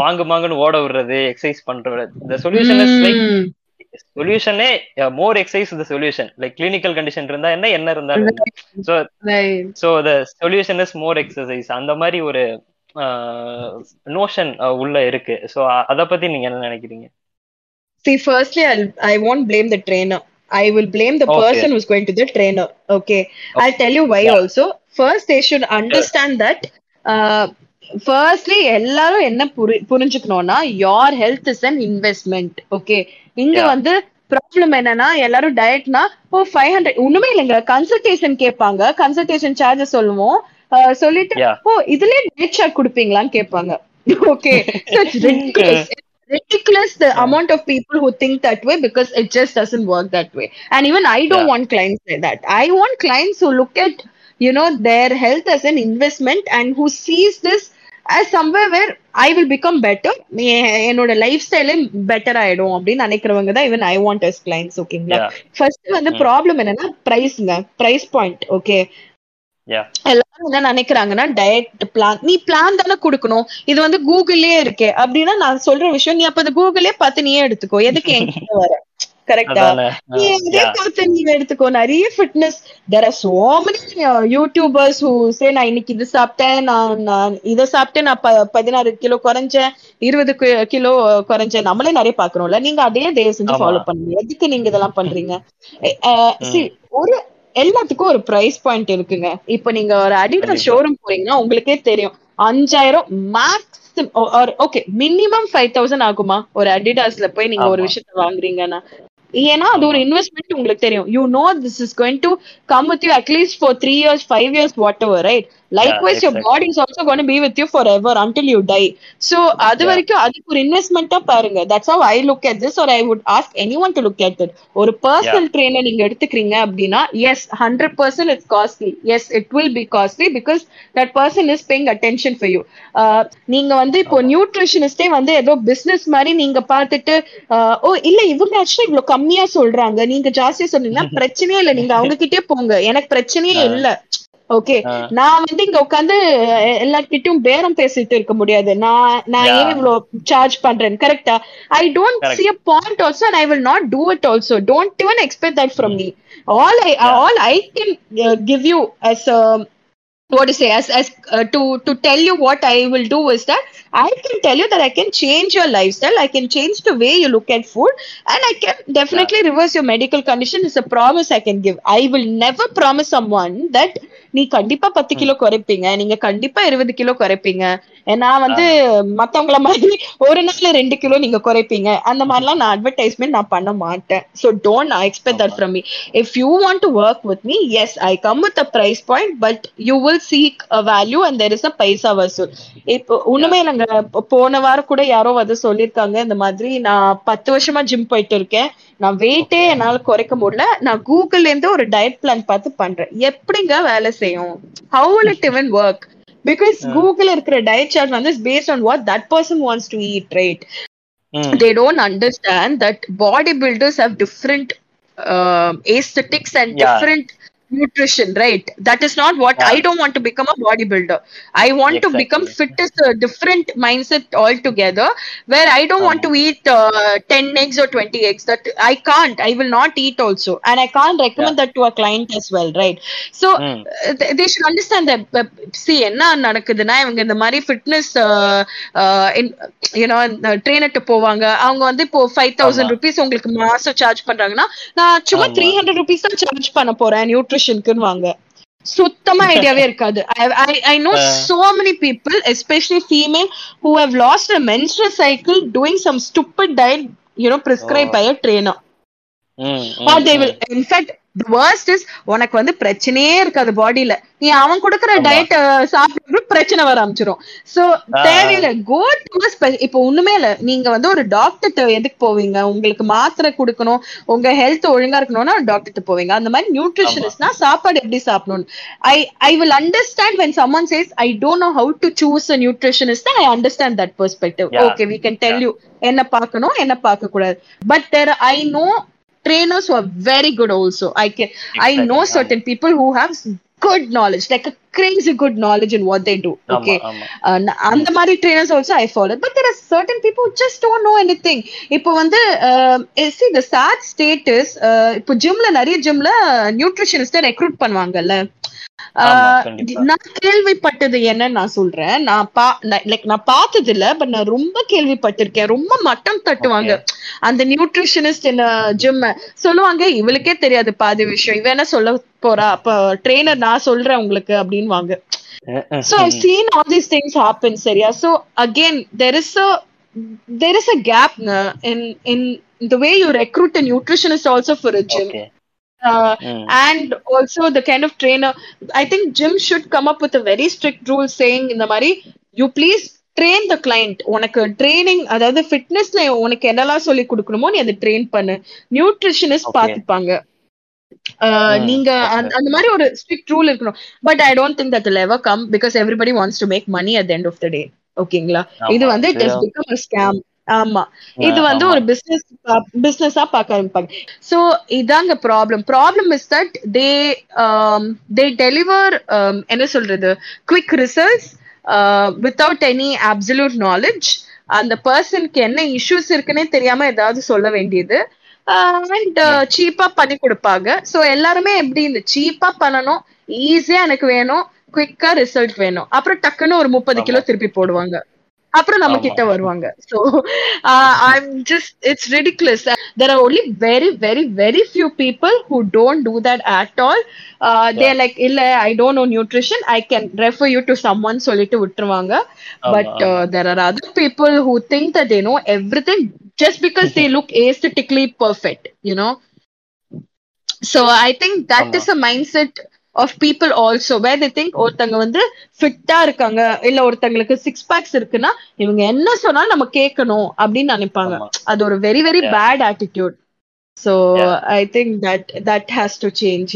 A: மாங்கு மாங்குன்னு ஓட விடுறது எக்ஸசைஸ் பண்றது இந்த solution like. சொல்யூஷனே more exercise the solution like clinical condition இருந்தா என்ன என்ன இருந்தாலும்
B: Right.
A: So the solution is more exercise அந்த மாதிரி ஒரு நோஷன் உள்ள இருக்கு ஸோ அத பத்தி நீங்க என்ன நினைக்கிறீங்க
B: See, firstly, I'll, I won't blame the trainer. I will blame the
A: Okay.
B: person who's going to the trainer. Okay. I'll tell you why
A: Yeah.
B: also. First, they should understand that. Uh, firstly, எல்லாரும் என்ன புரி- புரிஞ்சுக்கணும்னா your health is an investment. Okay. இங்க. வந்து problem என்னன்னா எல்லாரும் டயட்னா ஓ five hundred ஒண்ணுமே இல்லைங்க கன்சல்டேஷன் கேட்பாங்க கன்சல்டேஷன் சார்ஜஸ் சொல்லுவோம் சொல்லிட்டு. ஓ இதுலயே டயட் சார்ட் கொடுப்பீங்களான்னு கேட்பாங்க okay ridiculous the amount of people who think that way because it just doesn't work that way and even i don't
A: Yeah.
B: want clients like that i want clients who look at you know their health as an investment and who sees this somewhere where i will become better எ- என்னோட life ஸ்டைலே better ஆயிடும் அப்படின்னு நினைக்கிறவங்க தான் even I want as clients ஓகேங்களா. First வந்து. Problem என்னன்னா பிரைஸ்ங்க பிரைஸ் பாயிண்ட் ஓகே
A: Yeah.
B: எல்லாரும் என்ன நினைக்கிறாங்கன்னா டயட் பிளான் நீ பிளான் தானே கொடுக்கணும் இது வந்து கூகுள்லயே இருக்கே அப்படின்னா நான் சொல்ற விஷயம் நீ அப்ப அந்த கூகுளே பார்த்து நீயே எடுத்துக்கோ எதுக்கு என்கிட்ட வர கரெக்டா நீ இதே
A: Yeah.
B: பார்த்து நீ எடுத்துக்கோ. நிறைய fitness there are so many YouTubers who say நான் இன்னைக்கு இது சாப்பிட்டேன். நான் நான் இதை சாப்பிட்டு நான் பதினாறு கிலோ குறைஞ்சேன். இருபது கிலோ குறைஞ்சேன். நம்மளே நிறைய பாக்குறோம்ல நீங்க அதே தயவு செஞ்சு. ஃபாலோ பண்ணுங்க. எதுக்கு நீங்க இதெல்லாம் பண்றீங்க? ஒரு எல்லாத்துக்கும் ஒரு பிரைஸ் பாயிண்ட் இருக்குங்க. இப்போ நீங்க ஒரு அடிடாஸ். ஷோரூம் போறீங்கன்னா உங்களுக்கே தெரியும். அஞ்சாயிரம் maximum okay minimum five thousand ஆகுமா? ஒரு அடிடாஸ்ல போய் நீங்க ஒரு. விஷயத்த வாங்குறீங்கன்னா. ஏன்னா அது ஒரு இன்வெஸ்ட்மெண்ட் உங்களுக்கு தெரியும். You know this is going to come with you at least for three years five years whatever right
A: likewise
B: your. Body is also gonna be with you forever until you die so அது. வரைக்கும் அதுக்கு ஒரு இன்வெஸ்ட்மெண்ட்டா பாருங்க. That's how I look at this or I would ask anyone to look at it ஒரு personal trainer நீங்க எடுத்துக்கிறீங்க அப்படின்னா yes hundred percent it's costly yes it will be costly because that person is paying attention for you நீங்க வந்து இப்போ நியூட்ரிஷனிஸ்டே வந்து ஏதோ business மாதிரி நீங்க பார்த்துட்டு ஆஹ் ஓ இல்ல இவங்க ஆக்சுவலா இவ்வளவு கம்மியா சொல்றாங்க. நீங்க ஜாஸ்தியா சொன்னீங்கன்னா பிரச்சனையே இல்ல. நீங்க அவங்க கிட்டே போங்க. எனக்கு பிரச்சனையே. இல்ல. ஓகே
A: ஆ.
B: நான் வந்து இங்க உட்காந்து எல்லார்கிட்டயும் பேரம் பேசிட்டு இருக்க முடியாது நான் நான்
A: Yeah.
B: ஏன் இவ்வளவு சார்ஜ் பண்றேன் கரெக்டா I don't
A: Correct.
B: See a point also and I will not do it also don't even expect that from me all I
A: Yeah.
B: All I can give you as what to say as as uh, to to tell you what i will do is that i can tell you that i can change your lifestyle i can change the way you look at food and i can definitely reverse your medical condition is a promise i can give i will never promise someone that நீ கண்டிப்பா பத்து kilo குறைப்பீங்க. நீங்க கண்டிப்பா இருபது kilo குறைப்பீங்க. நான் வந்து மத்தவங்கள மாதிரி ஒரு நாள்ல ரெண்டு கிலோ நீங்க குறைப்பீங்க. அந்த மாதிரிலாம் நான் அட்வர்டைஸ்மெண்ட் நான் பண்ண மாட்டேன். So don't expect that from me if you want to work with me as I come with a price point but you will seek a value and there is a paisa vasool இப்போ உண்மையே நாங்க போன வாரம் கூட யாரோ வந்து சொல்லியிருக்காங்க. இந்த மாதிரி நான் பத்து வருஷமா ஜிம் போயிட்டு இருக்கேன். நான் வெயிட்டே என்னால குறைக்க முடியல. நான் கூகுள்ல இருந்து ஒரு டயட் பிளான் பார்த்து பண்றேன். எப்படிங்க வேலை செய்யும் how will it even work because Google இருக்கிற டயட் சார்ட் வந்து based on what that person wants to eat right
A: hmm.
B: they don't understand that bodybuilders have different um aesthetics and
A: Yeah.
B: different nutrition right that is not what
A: Yeah.
B: i don't want to become a bodybuilder i want to become
A: Exactly.
B: fit is a different mindset altogether where i don't want to eat uh, 10 eggs or 20 eggs that i can't i will not eat also and i can't recommend that to a client as well right so
A: ம்.
B: uh, they they should understand that uh, see என்ன நடக்குதுன்னா இவங்க இந்த மாதிரி fitness you know ட்ரெயினர்ட்டு போவாங்க அவங்க வந்து இப்போ ஃபைவ் தௌசண்ட். ருபீஸ் உங்களுக்கு மாசம் சார்ஜ் பண்றாங்கன்னா நான் சும்மா. த்ரீ ஹண்ட்ரட் ருபீஸ் தான் சார்ஜ் பண்ண போறேன் நியூட்ரிஷனுக்குன்னு வாங்க சுத்தமா ஐடியாவே இருக்காது I know
A: Uh.
B: So many people especially female who have lost a menstrual cycle doing some stupid diet you know prescribed
A: Oh.
B: by a trainer
A: ம்,
B: or worst is உனக்கு வந்து பிரச்சனையே இருக்காது பாடியில நீ அவன் கொடுக்குற. டயட் சாப்பிட்டு பிரச்சனை வர ஆரம்பிச்சிரும். சோ. தேவையில்ல. கோ டு இப்போ ஒண்ணுமே இல்ல. நீங்க வந்து ஒரு டாக்டர்கிட்ட எதுக்கு போவீங்க? உங்களுக்கு மாத்திரை கொடுக்கணும். உங்க ஹெல்த் ஒழுங்கா இருக்கணும்னா டாக்டர்கிட்ட போவீங்க. அந்த மாதிரி நியூட்ரிஷனிஸ்ட்னா சாப்பாடு எப்படி சாப்பிடணும்? I I will understand when someone says i don't know how to choose a nutritionist. I understand that perspective.
A: Yeah.
B: okay we can tell you. என்ன பார்க்கணும் என்ன பார்க்க கூடாது but there i know trainers who are very good also i can i
A: Exactly.
B: know
A: ஆமா.
B: certain people who have good knowledge like a crazy good knowledge in what they do okay Uh, ந- அந்த மாதிரி trainers also I follow but there are certain people who just don't know anything இப்போ வந்து uh, see the sad state is uh, இப்போ ஜிம்ல நிறைய ஜிம்ல நியூட்ரிஷனிஸ்ட recruit பண்ணுவாங்கல்ல Uh. நான் கேள்விப்பட்டது என்னன்னு நான் சொல்றேன். நான் பா லைக் நான் பார்த்தது இல்ல பட் நான் ரொம்ப கேள்விப்பட்டிருக்கேன். ரொம்ப மட்டம் தட்டுவாங்க. அந்த நியூட்ரிஷனிஸ்ட் என்ன ஜிம் சொல்லுவாங்க இவளுக்கே தெரியாது பாதி விஷயம். இவ என்ன சொல்ல போறா? அப்ப ட்ரெயினர் நான் சொல்றேன் உங்களுக்கு அப்படின்வாங்க. So I've seen all these things happen, Seriya. So again, there is a there is a gap na, in in the way you recruit a nutritionist also for a gym.
A: Okay
B: Uh,
A: hmm
B: and also the kind of trainer i think gym should come up with a very strict rule saying in the mari you please train the client. உனக்கு training அதாவது ஃபிட்னஸ்ல உனக்கு என்னெல்லாம் சொல்லி கொடுக்கணுமோ நீ அதை train பண்ணு. நியூட்ரிஷனிஸ்ட். பாத்துப்பாங்க Uh,
A: ம்,
B: நீங்க. அந்த மாதிரி ஒரு ஸ்ட்ரிக்ட் ரூல் இருக்கணும். But I don't think that will ever come because everybody wants to make money at the end of the day ஓகேங்களா இது வந்து இட் இஸ் பிகம் ஸ்கேம் ஆமா. இது வந்து. ஒரு பிசினஸ் பிசினஸா பார்க்க ஆரம்பிப்பாங்க. சோ இதாங்க problem problem is that they they deliver என்ன சொல்றது? Quick results without any absolute knowledge அந்த பர்சனுக்கு என்ன இஷ்யூஸ் இருக்குன்னே தெரியாம ஏதாவது சொல்ல வேண்டியது. அண்ட் சீப்பா பண்ணி கொடுப்பாங்க. சோ எல்லாருமே எப்படி இந்த சீப்பா பண்ணணும்? ஈஸியா எனக்கு வேணும். குவிக்கா ரிசல்ட் வேணும். அப்புறம் டக்குன்னு ஒரு முப்பது கிலோ திருப்பி போடுவாங்க. அப்புறம் நம்ம. கிட்ட வருவாங்க so I'm just it's there are only very very very few people who don't do that at all uh, they're like இல்ல i don't know nutrition i can refer you to someone சொல்லிட்டு விட்டுருவாங்க
A: ஆமா,
B: but uh, there are other people who think that they know everything just because they look aesthetically perfect you know so i think that
A: ஆமா.
B: is of people also where they think ஒருத்தங்க வந்து ஃபிட்டா இருக்காங்க இல்ல ஒருத்தங்களுக்கு six packs இருக்குன்னா இவங்க என்ன சொன்னாலும் நம்ம கேட்கணும் அப்படின்னு நினைப்பாங்க. அது ஒரு very
A: very.
B: Bad attitude so
A: Yeah.
B: i think that that has to change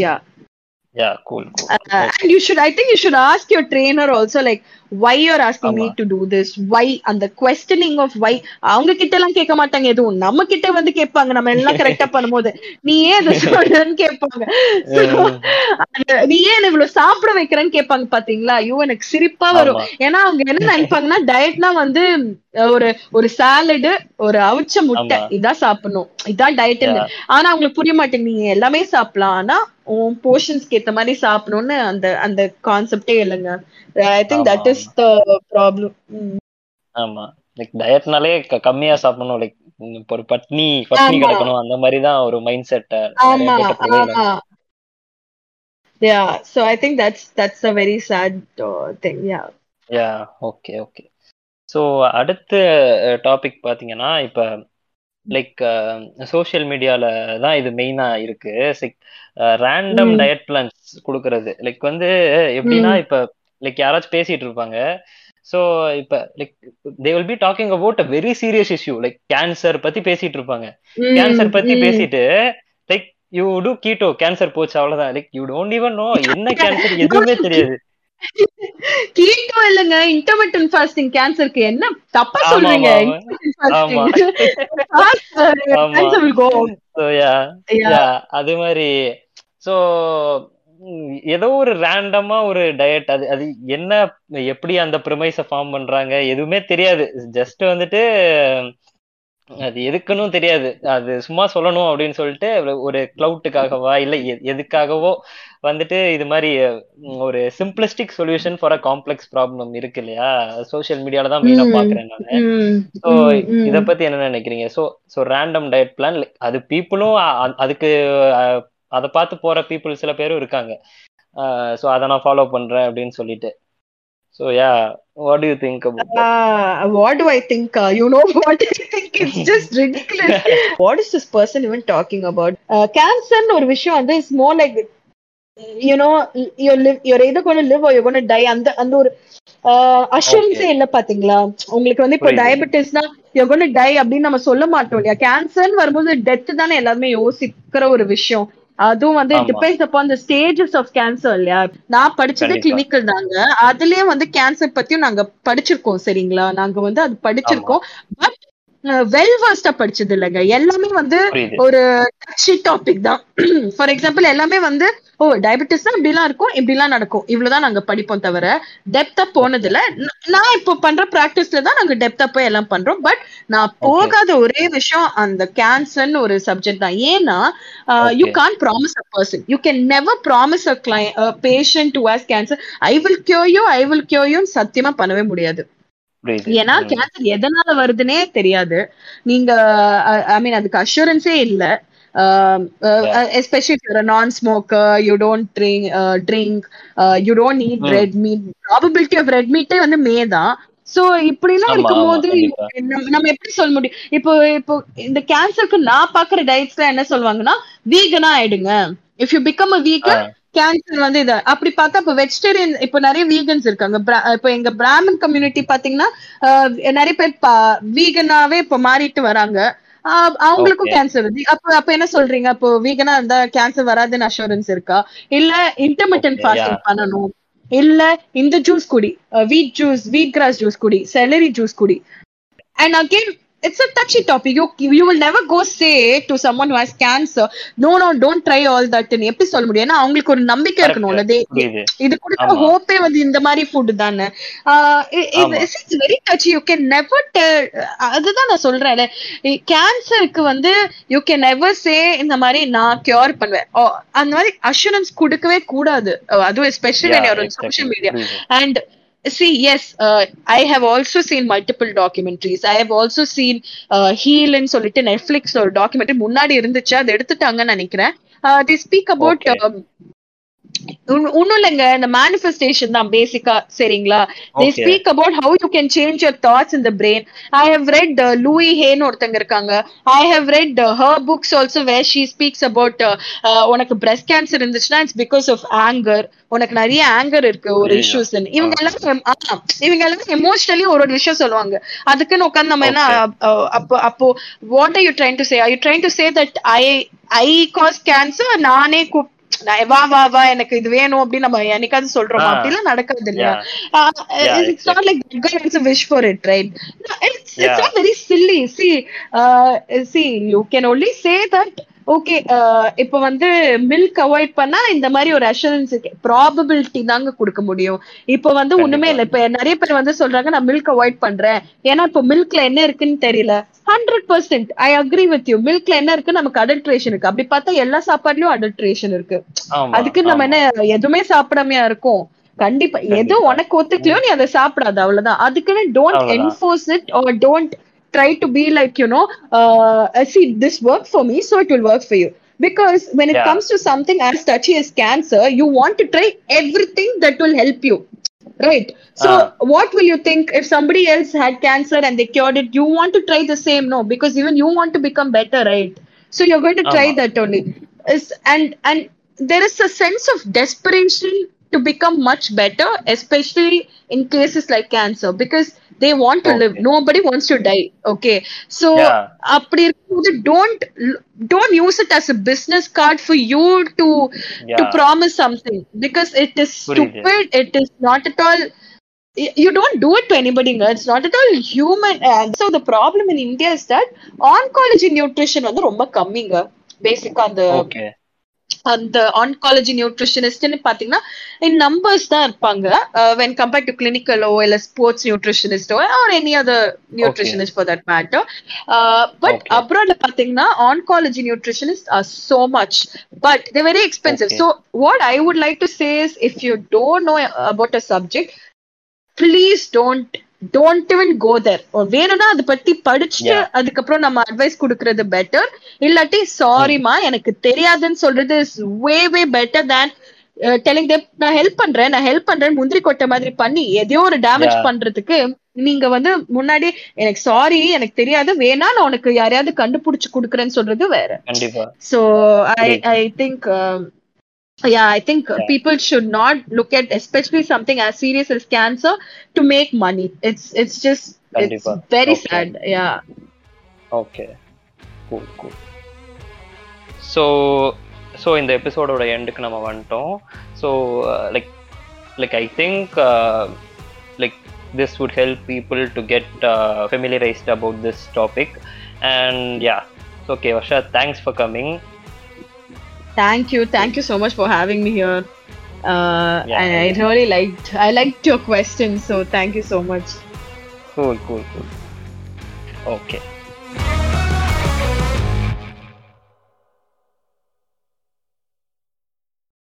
B: yeah
A: yeah cool cool
B: uh, and you should i think you should ask your trainer also like why you're asking me
A: ஆமா.
B: to do this? Why அந்த questioning of why? அவங்க கிட்ட எல்லாம் கேட்க மாட்டாங்க எதுவும். நம்ம கிட்ட வந்து கேட்பாங்க. நம்ம எல்லாம் கரெக்டா பண்ணும்போது. நீ ஏன் இதை சொல்றன்னு கேட்பாங்க. நீ ஏன் இவ்வளவு சாப்பிட வைக்கிறேன்னு கேட்பாங்க பாத்தீங்களா? ஐயோ எனக்கு சிரிப்பா வரும். ஏன்னா அவங்க என்ன நினைப்பாங்கன்னா டயட்னா வந்து ஒரு ஒரு சாலடு ஒரு அவிச்ச முட்டை. இதான் சாப்பிடணும். இதான் டயட். ஆனா அவங்களுக்கு புரிய மாட்டேங்குது. நீங்க எல்லாமே சாப்பிடலாம். ஆனா உன் போர்ஷன்ஸ்க்கு ஏத்த மாதிரி சாப்பிடணும்னு அந்த அந்த கான்செப்டே இல்லைங்க. I think that is the problem
A: ஆமா. லைக் டயட்னாலே கம்மியா சாப்பிடணும். லைக் ஒரு பட்னி பட்னி. கிடக்கணும். அந்த மாதிரி தான் ஒரு மைண்ட் செட்
B: ஆமா so i think that's that's a very sad uh, thing. Yeah.
A: Yeah okay okay so அடுத்த டாபிக் பார்த்தீங்கன்னா இப்போ லைக் சோஷியல் மீடியால தான் இது மெயினா இருக்கு. ரேண்டம். டயட் பிளான்ஸ் கொடுக்கறது. லைக் வந்து எப்படின்னா இப்போ லைக் யாராச்சும் பேசிட்டு இருப்பாங்க. ஸோ இப்போ like they will be talking about a very serious issue like cancer பத்தி பேசிட்டு இருப்பாங்க. கேன்சர் பத்தி. பேசிட்டு like you do keto cancer போச்சு அவ்வளவுதான். Like you don't even know என்ன கேன்சர் எதுவுமே தெரியாது.
B: கீட்டோ இல்லங்க இன்டர்மிட்டன்ட் ஃபாஸ்டிங் கேன்சருக்கு என்ன தப்பா சொல்றீங்க?
A: அது மாதிரி ஸோ ஏதோ ஒரு ரேண்டமா ஒரு டயட் அது அது என்ன எப்படி அந்த ப்ரிமைஸை ஃபார்ம் பண்றாங்க எதுவுமே தெரியாது ஜஸ்ட் வந்துட்டு அது எதுக்குன்னு தெரியாது அது சும்மா சொல்லணும் அப்படின்னு சொல்லிட்டு ஒரு கிளவுட்டுக்காகவா இல்ல எதுக்காகவோ வந்துட்டு இது மாதிரி ஒரு simplistic solution for a complex problem இருக்கு இல்லையா சோஷியல் மீடியால தான் மெயினா. பாக்குறேன் நான் ஸோ. இத பத்தி என்ன நினைக்கிறீங்க so so random diet plan அது பீப்புளும் அதுக்கு அதை பார்த்து போற பீப்புள் சில பேரும் இருக்காங்க ஸோ அதை நான் ஃபாலோ பண்றேன் அப்படின்னு சொல்லிட்டு so yeah what you think about
B: Uh, think? Uh, you know what I think? It's just ridiculous. what is this person even talking about? Uh, cancer ஒரு விஷயம் வந்து know you're live you're either going to live or you're going to die அந்த அந்த ஒரு அஷூரன்ஸே இல்ல பாத்தீங்களா உங்களுக்கு வந்து இப்போ. டயபெட்டிஸ்னா you're going to die அப்படின்னு நம்ம சொல்ல மாட்டோம் இல்லையா கேன்சர்னு வரும்போது டெத் தானே எல்லாருமே யோசிக்கிற ஒரு விஷயம் அதுவும் வந்து. Depends upon the stages of cancer இல்லையா? நான் படிச்சது. கிளினிக்கல் தாங்க. அதுலயே வந்து கேன்சர் பத்தியும் நாங்க படிச்சிருக்கோம் சரிங்களா? நாங்க வந்து அது படிச்சிருக்கோம். பட் வெல் வர்ஸ்டா படிச்சது இல்லைங்க. எல்லாமே வந்து ஒரு டச்சி டாபிக் தான். ஃபார் எக்ஸாம்பிள் எல்லாமே வந்து ஓ டயபெட்டிஸ் தான் இப்படிலாம் இருக்கும் இப்படிலாம் நடக்கும். இவ்வளவுதான் நாங்க படிப்போம் தவிர டெப்தா போனது இல்ல ந- நான் இப்போ பண்ற பிராக்டிஸ்ல தான் நாங்க டெப்தா போய் எல்லாம் பண்றோம். பட் நான் போகாத ஒரே விஷயம் அந்த கேன்சர்னு ஒரு சப்ஜெக்ட் தான். ஏன்னா
A: you.
B: Can't promise a person you can never promise a கிளை patient to has cancer I will cure you I will cure you சத்தியமா பண்ணவே முடியாது. ஏன்னா. கேன்சர் எதனால வருதுன்னே தெரியாது. நீங்க ஐ மீன் அதுக்கு அஷூரன்ஸே இல்ல. Especially non smoker you don't drink drink you don't
A: need.
B: Red meat probability of red மீட்டே வந்து மே தான். சோ இருக்கும்போது
A: ஆமா, கண்டிப்பா.
B: நம்ம எப்படி சொல்ல முடியும்? இப்போ இப்போ இந்த கேன்சருக்கு நான் பாக்குற டயட்ஸ்ல என்ன சொல்லுவாங்கன்னா வீகனா ஆயிடுங்க. If you become a vegan cancer வந்து இது அப்படி பார்த்தா இப்ப வெஜிடேரியன் இப்ப நிறைய வீகன்ஸ் இருக்காங்க. இப்ப எங்க பிராமின் கம்யூனிட்டி பாத்தீங்கன்னா நிறைய பேர் வீகனாவே இப்ப மாறிட்டு வராங்க. அவங்களுக்கும். கேன்சர் வருது. அப்ப அப்ப என்ன சொல்றீங்க? அப்போ வீகனா இருந்தா கேன்சர் வராதுன்னு அஷூரன்ஸ் இருக்கா? இல்ல இன்டர்மிட்டன்ட் ஃபாஸ்டிங். பண்ணணும். இல்ல இந்த ஜூஸ் குடி wheat juice wheat cross juice குடி செலரி ஜூஸ் குடி. And again it's a touchy topic. You you will never go say to someone who has cancer no no don't try all that. எப்படி சொல்ல முடியும்? ஏன்னா அவங்களுக்கு ஒரு நம்பிக்கை. இருக்கணும்ல. இது கொடுத்த. ஹோப்பே வந்து இந்த மாதிரி ஃபுட் தானே. It's very touch you can never அதுதான் நான் சொல்றேன். கேன்சருக்கு வந்து யூ கேன் நெவர் சே இந்த மாதிரி நான் கியூர் பண்ணுவேன். அந்த மாதிரி அஷூரன்ஸ் கொடுக்கவே கூடாது. அதுவும் எஸ்பெஷலி. சோஷியல் மீடியா
A: புரியுது.
B: See yes uh, i have also seen multiple documentaries i have also seen uh, heal ன்னு சொல்லிட்டு நெட்ஃபிளிக்ஸ்ல ஒரு டாக்குமெண்ட்ரி முன்னாடி இருந்துச்சு அதை எடுத்துட்டாங்கன்னு நினைக்கிறேன் they speak about
A: Okay.
B: um, ஒன்னு- ஒண்ணும் இல்லைங்க இந்த மேனிஃபெஸ்டேஷன் தான் பேசிக்கா சரிங்களா?
A: They.
B: Speak about how you can change your thoughts in the brain I have read Louise ஹேன்னு ஒருத்தங்க இருக்காங்க. I have read her books also where she speaks about உனக்கு பிரஸ்ட் கேன்சர் இருந்துச்சுன்னா இட்ஸ் பிகாஸ் ஆஃப் ஆங்கர் உனக்கு நிறைய anchor இருக்கு ஒரு. Issues இவங்க எல்லாம் இவங்க எல்லாம் எமோஷனலி ஒரு ஒரு விஷயம் சொல்லுவாங்க. அதுக்குன்னு உட்காந்து நம்ம என்ன அப்போ அப்போ what are you trying to say are you trying to say that I I cause cancer நானே கூப் நான் வா வா வா எனக்கு இது வேணும் அப்படின்னு நம்ம என்னைக்காவது சொல்றோம்
A: Ah.
B: அப்படிலாம் நடக்காது இல்லையா it's not like for it right No, it's it's
A: Yeah.
B: not very silly see uh, see you can only say that okay இப்ப வந்து மில்க் அவாய்ட் பண்ணா இந்த மாதிரி ஒரு அஷூரன்ஸ் ப்ராபபிலிட்டி தாங்க கொடுக்க முடியும். இப்ப வந்து ஒண்ணுமே இல்ல. இப்ப நிறைய பேர் வந்து சொல்றாங்க நான் மில்க் அவாய்ட் பண்றேன். ஏன்னா இப்ப மில்க்ல என்ன இருக்குன்னு தெரியல. Hundred percent I agree with you மில்க்ல என்ன இருக்கு நமக்கு அடல்ட்ரேஷன் இருக்கு. அப்படி பார்த்தா எல்லா சாப்பாடுலயும் அடல்ட்ரேஷன் இருக்கு. அதுக்கு நம்ம. என்ன எதுவுமே சாப்பிடாமையா இருக்கும்? கண்டிப்பா. எது. உனக்கு ஒத்துக்கலையோ நீ அதை சாப்பிடாத. அவ்வளவுதான். அதுக்குன்னு don't.
A: Enforce
B: it or don't try to be like you know uh, uh, see this worked for me so it will work for you. Because when it
A: yeah.
B: comes to something as touchy as cancer you want to try everything that will help you right? So
A: uh.
B: what will you think? If somebody else had cancer and they cured it you want to try the same no? Because even you want to become better right? So you're going to try
A: uh-huh.
B: that only. Is and and there is a sense of desperation to become much better especially in cases like cancer. Because they want to live
A: Okay.
B: nobody wants to die okay so
A: Yeah.
B: அப்படி இருக்கும்போது don't don't use it as a business card for you to to
A: Yeah.
B: promise something because it is
A: புரியுது.
B: stupid it is not at all y- you don't do it to anybody it's not at all human and so the problem in india is that oncology nutrition வந்து ரொம்ப கம்மிங்க பேசிக்கா அந்த
A: Okay.
B: அந்த oncology நியூட்ரிஷனிஸ்ட்னு பாத்தீங்கன்னா in numbers தான் இருப்பாங்க வென் கம்பேர்ட் டு கிளினிக்கலோ இல்ல sports நியூட்ரிஷனிஸ்டோ or any other nutritionist for that matter
A: but.
B: அப்ராட்ல பாத்தீங்கன்னா oncology nutritionist are so much but they very
A: expensive.
B: So what I would like to say is if you don't know about a subject please don't don't even go there வேணும்னா அதை பத்தி படிச்சுட்டு. அதுக்கப்புறம் நம்ம advice கொடுக்கறது better இல்லாட்டி சாரிமா எனக்கு தெரியாதுன்னு சொல்றது is way way better than telling them நான் ஹெல்ப் பண்றேன் நான் ஹெல்ப் பண்றேன் முந்திரி கொட்டை மாதிரி பண்ணி எதையோ ஒரு டேமேஜ். பண்றதுக்கு நீங்க வந்து முன்னாடி எனக்கு சாரி எனக்கு தெரியாது வேணா நான் உனக்கு யாரையாவது கண்டுபிடிச்சு கொடுக்குறேன்னு சொல்றது வேற so
A: I.
B: I think yeah i think uh,
A: Yeah.
B: people should not look at especially something as serious as cancer to make money it's it's just it's
A: Kandipa.
B: very
A: Okay.
B: sad yeah
A: okay cool cool so so இந்த எபிசோடோட எண்டுக்கு நம்ம வந்துட்டோம் so like like I think like this would help people to get familiarised about this topic and yeah okay Varsha thanks for coming
B: Thank you. Thank you so much for having me here. Uh,
A: yeah,
B: I really liked I liked your question, so thank you so much.
A: Cool, cool, cool. Okay.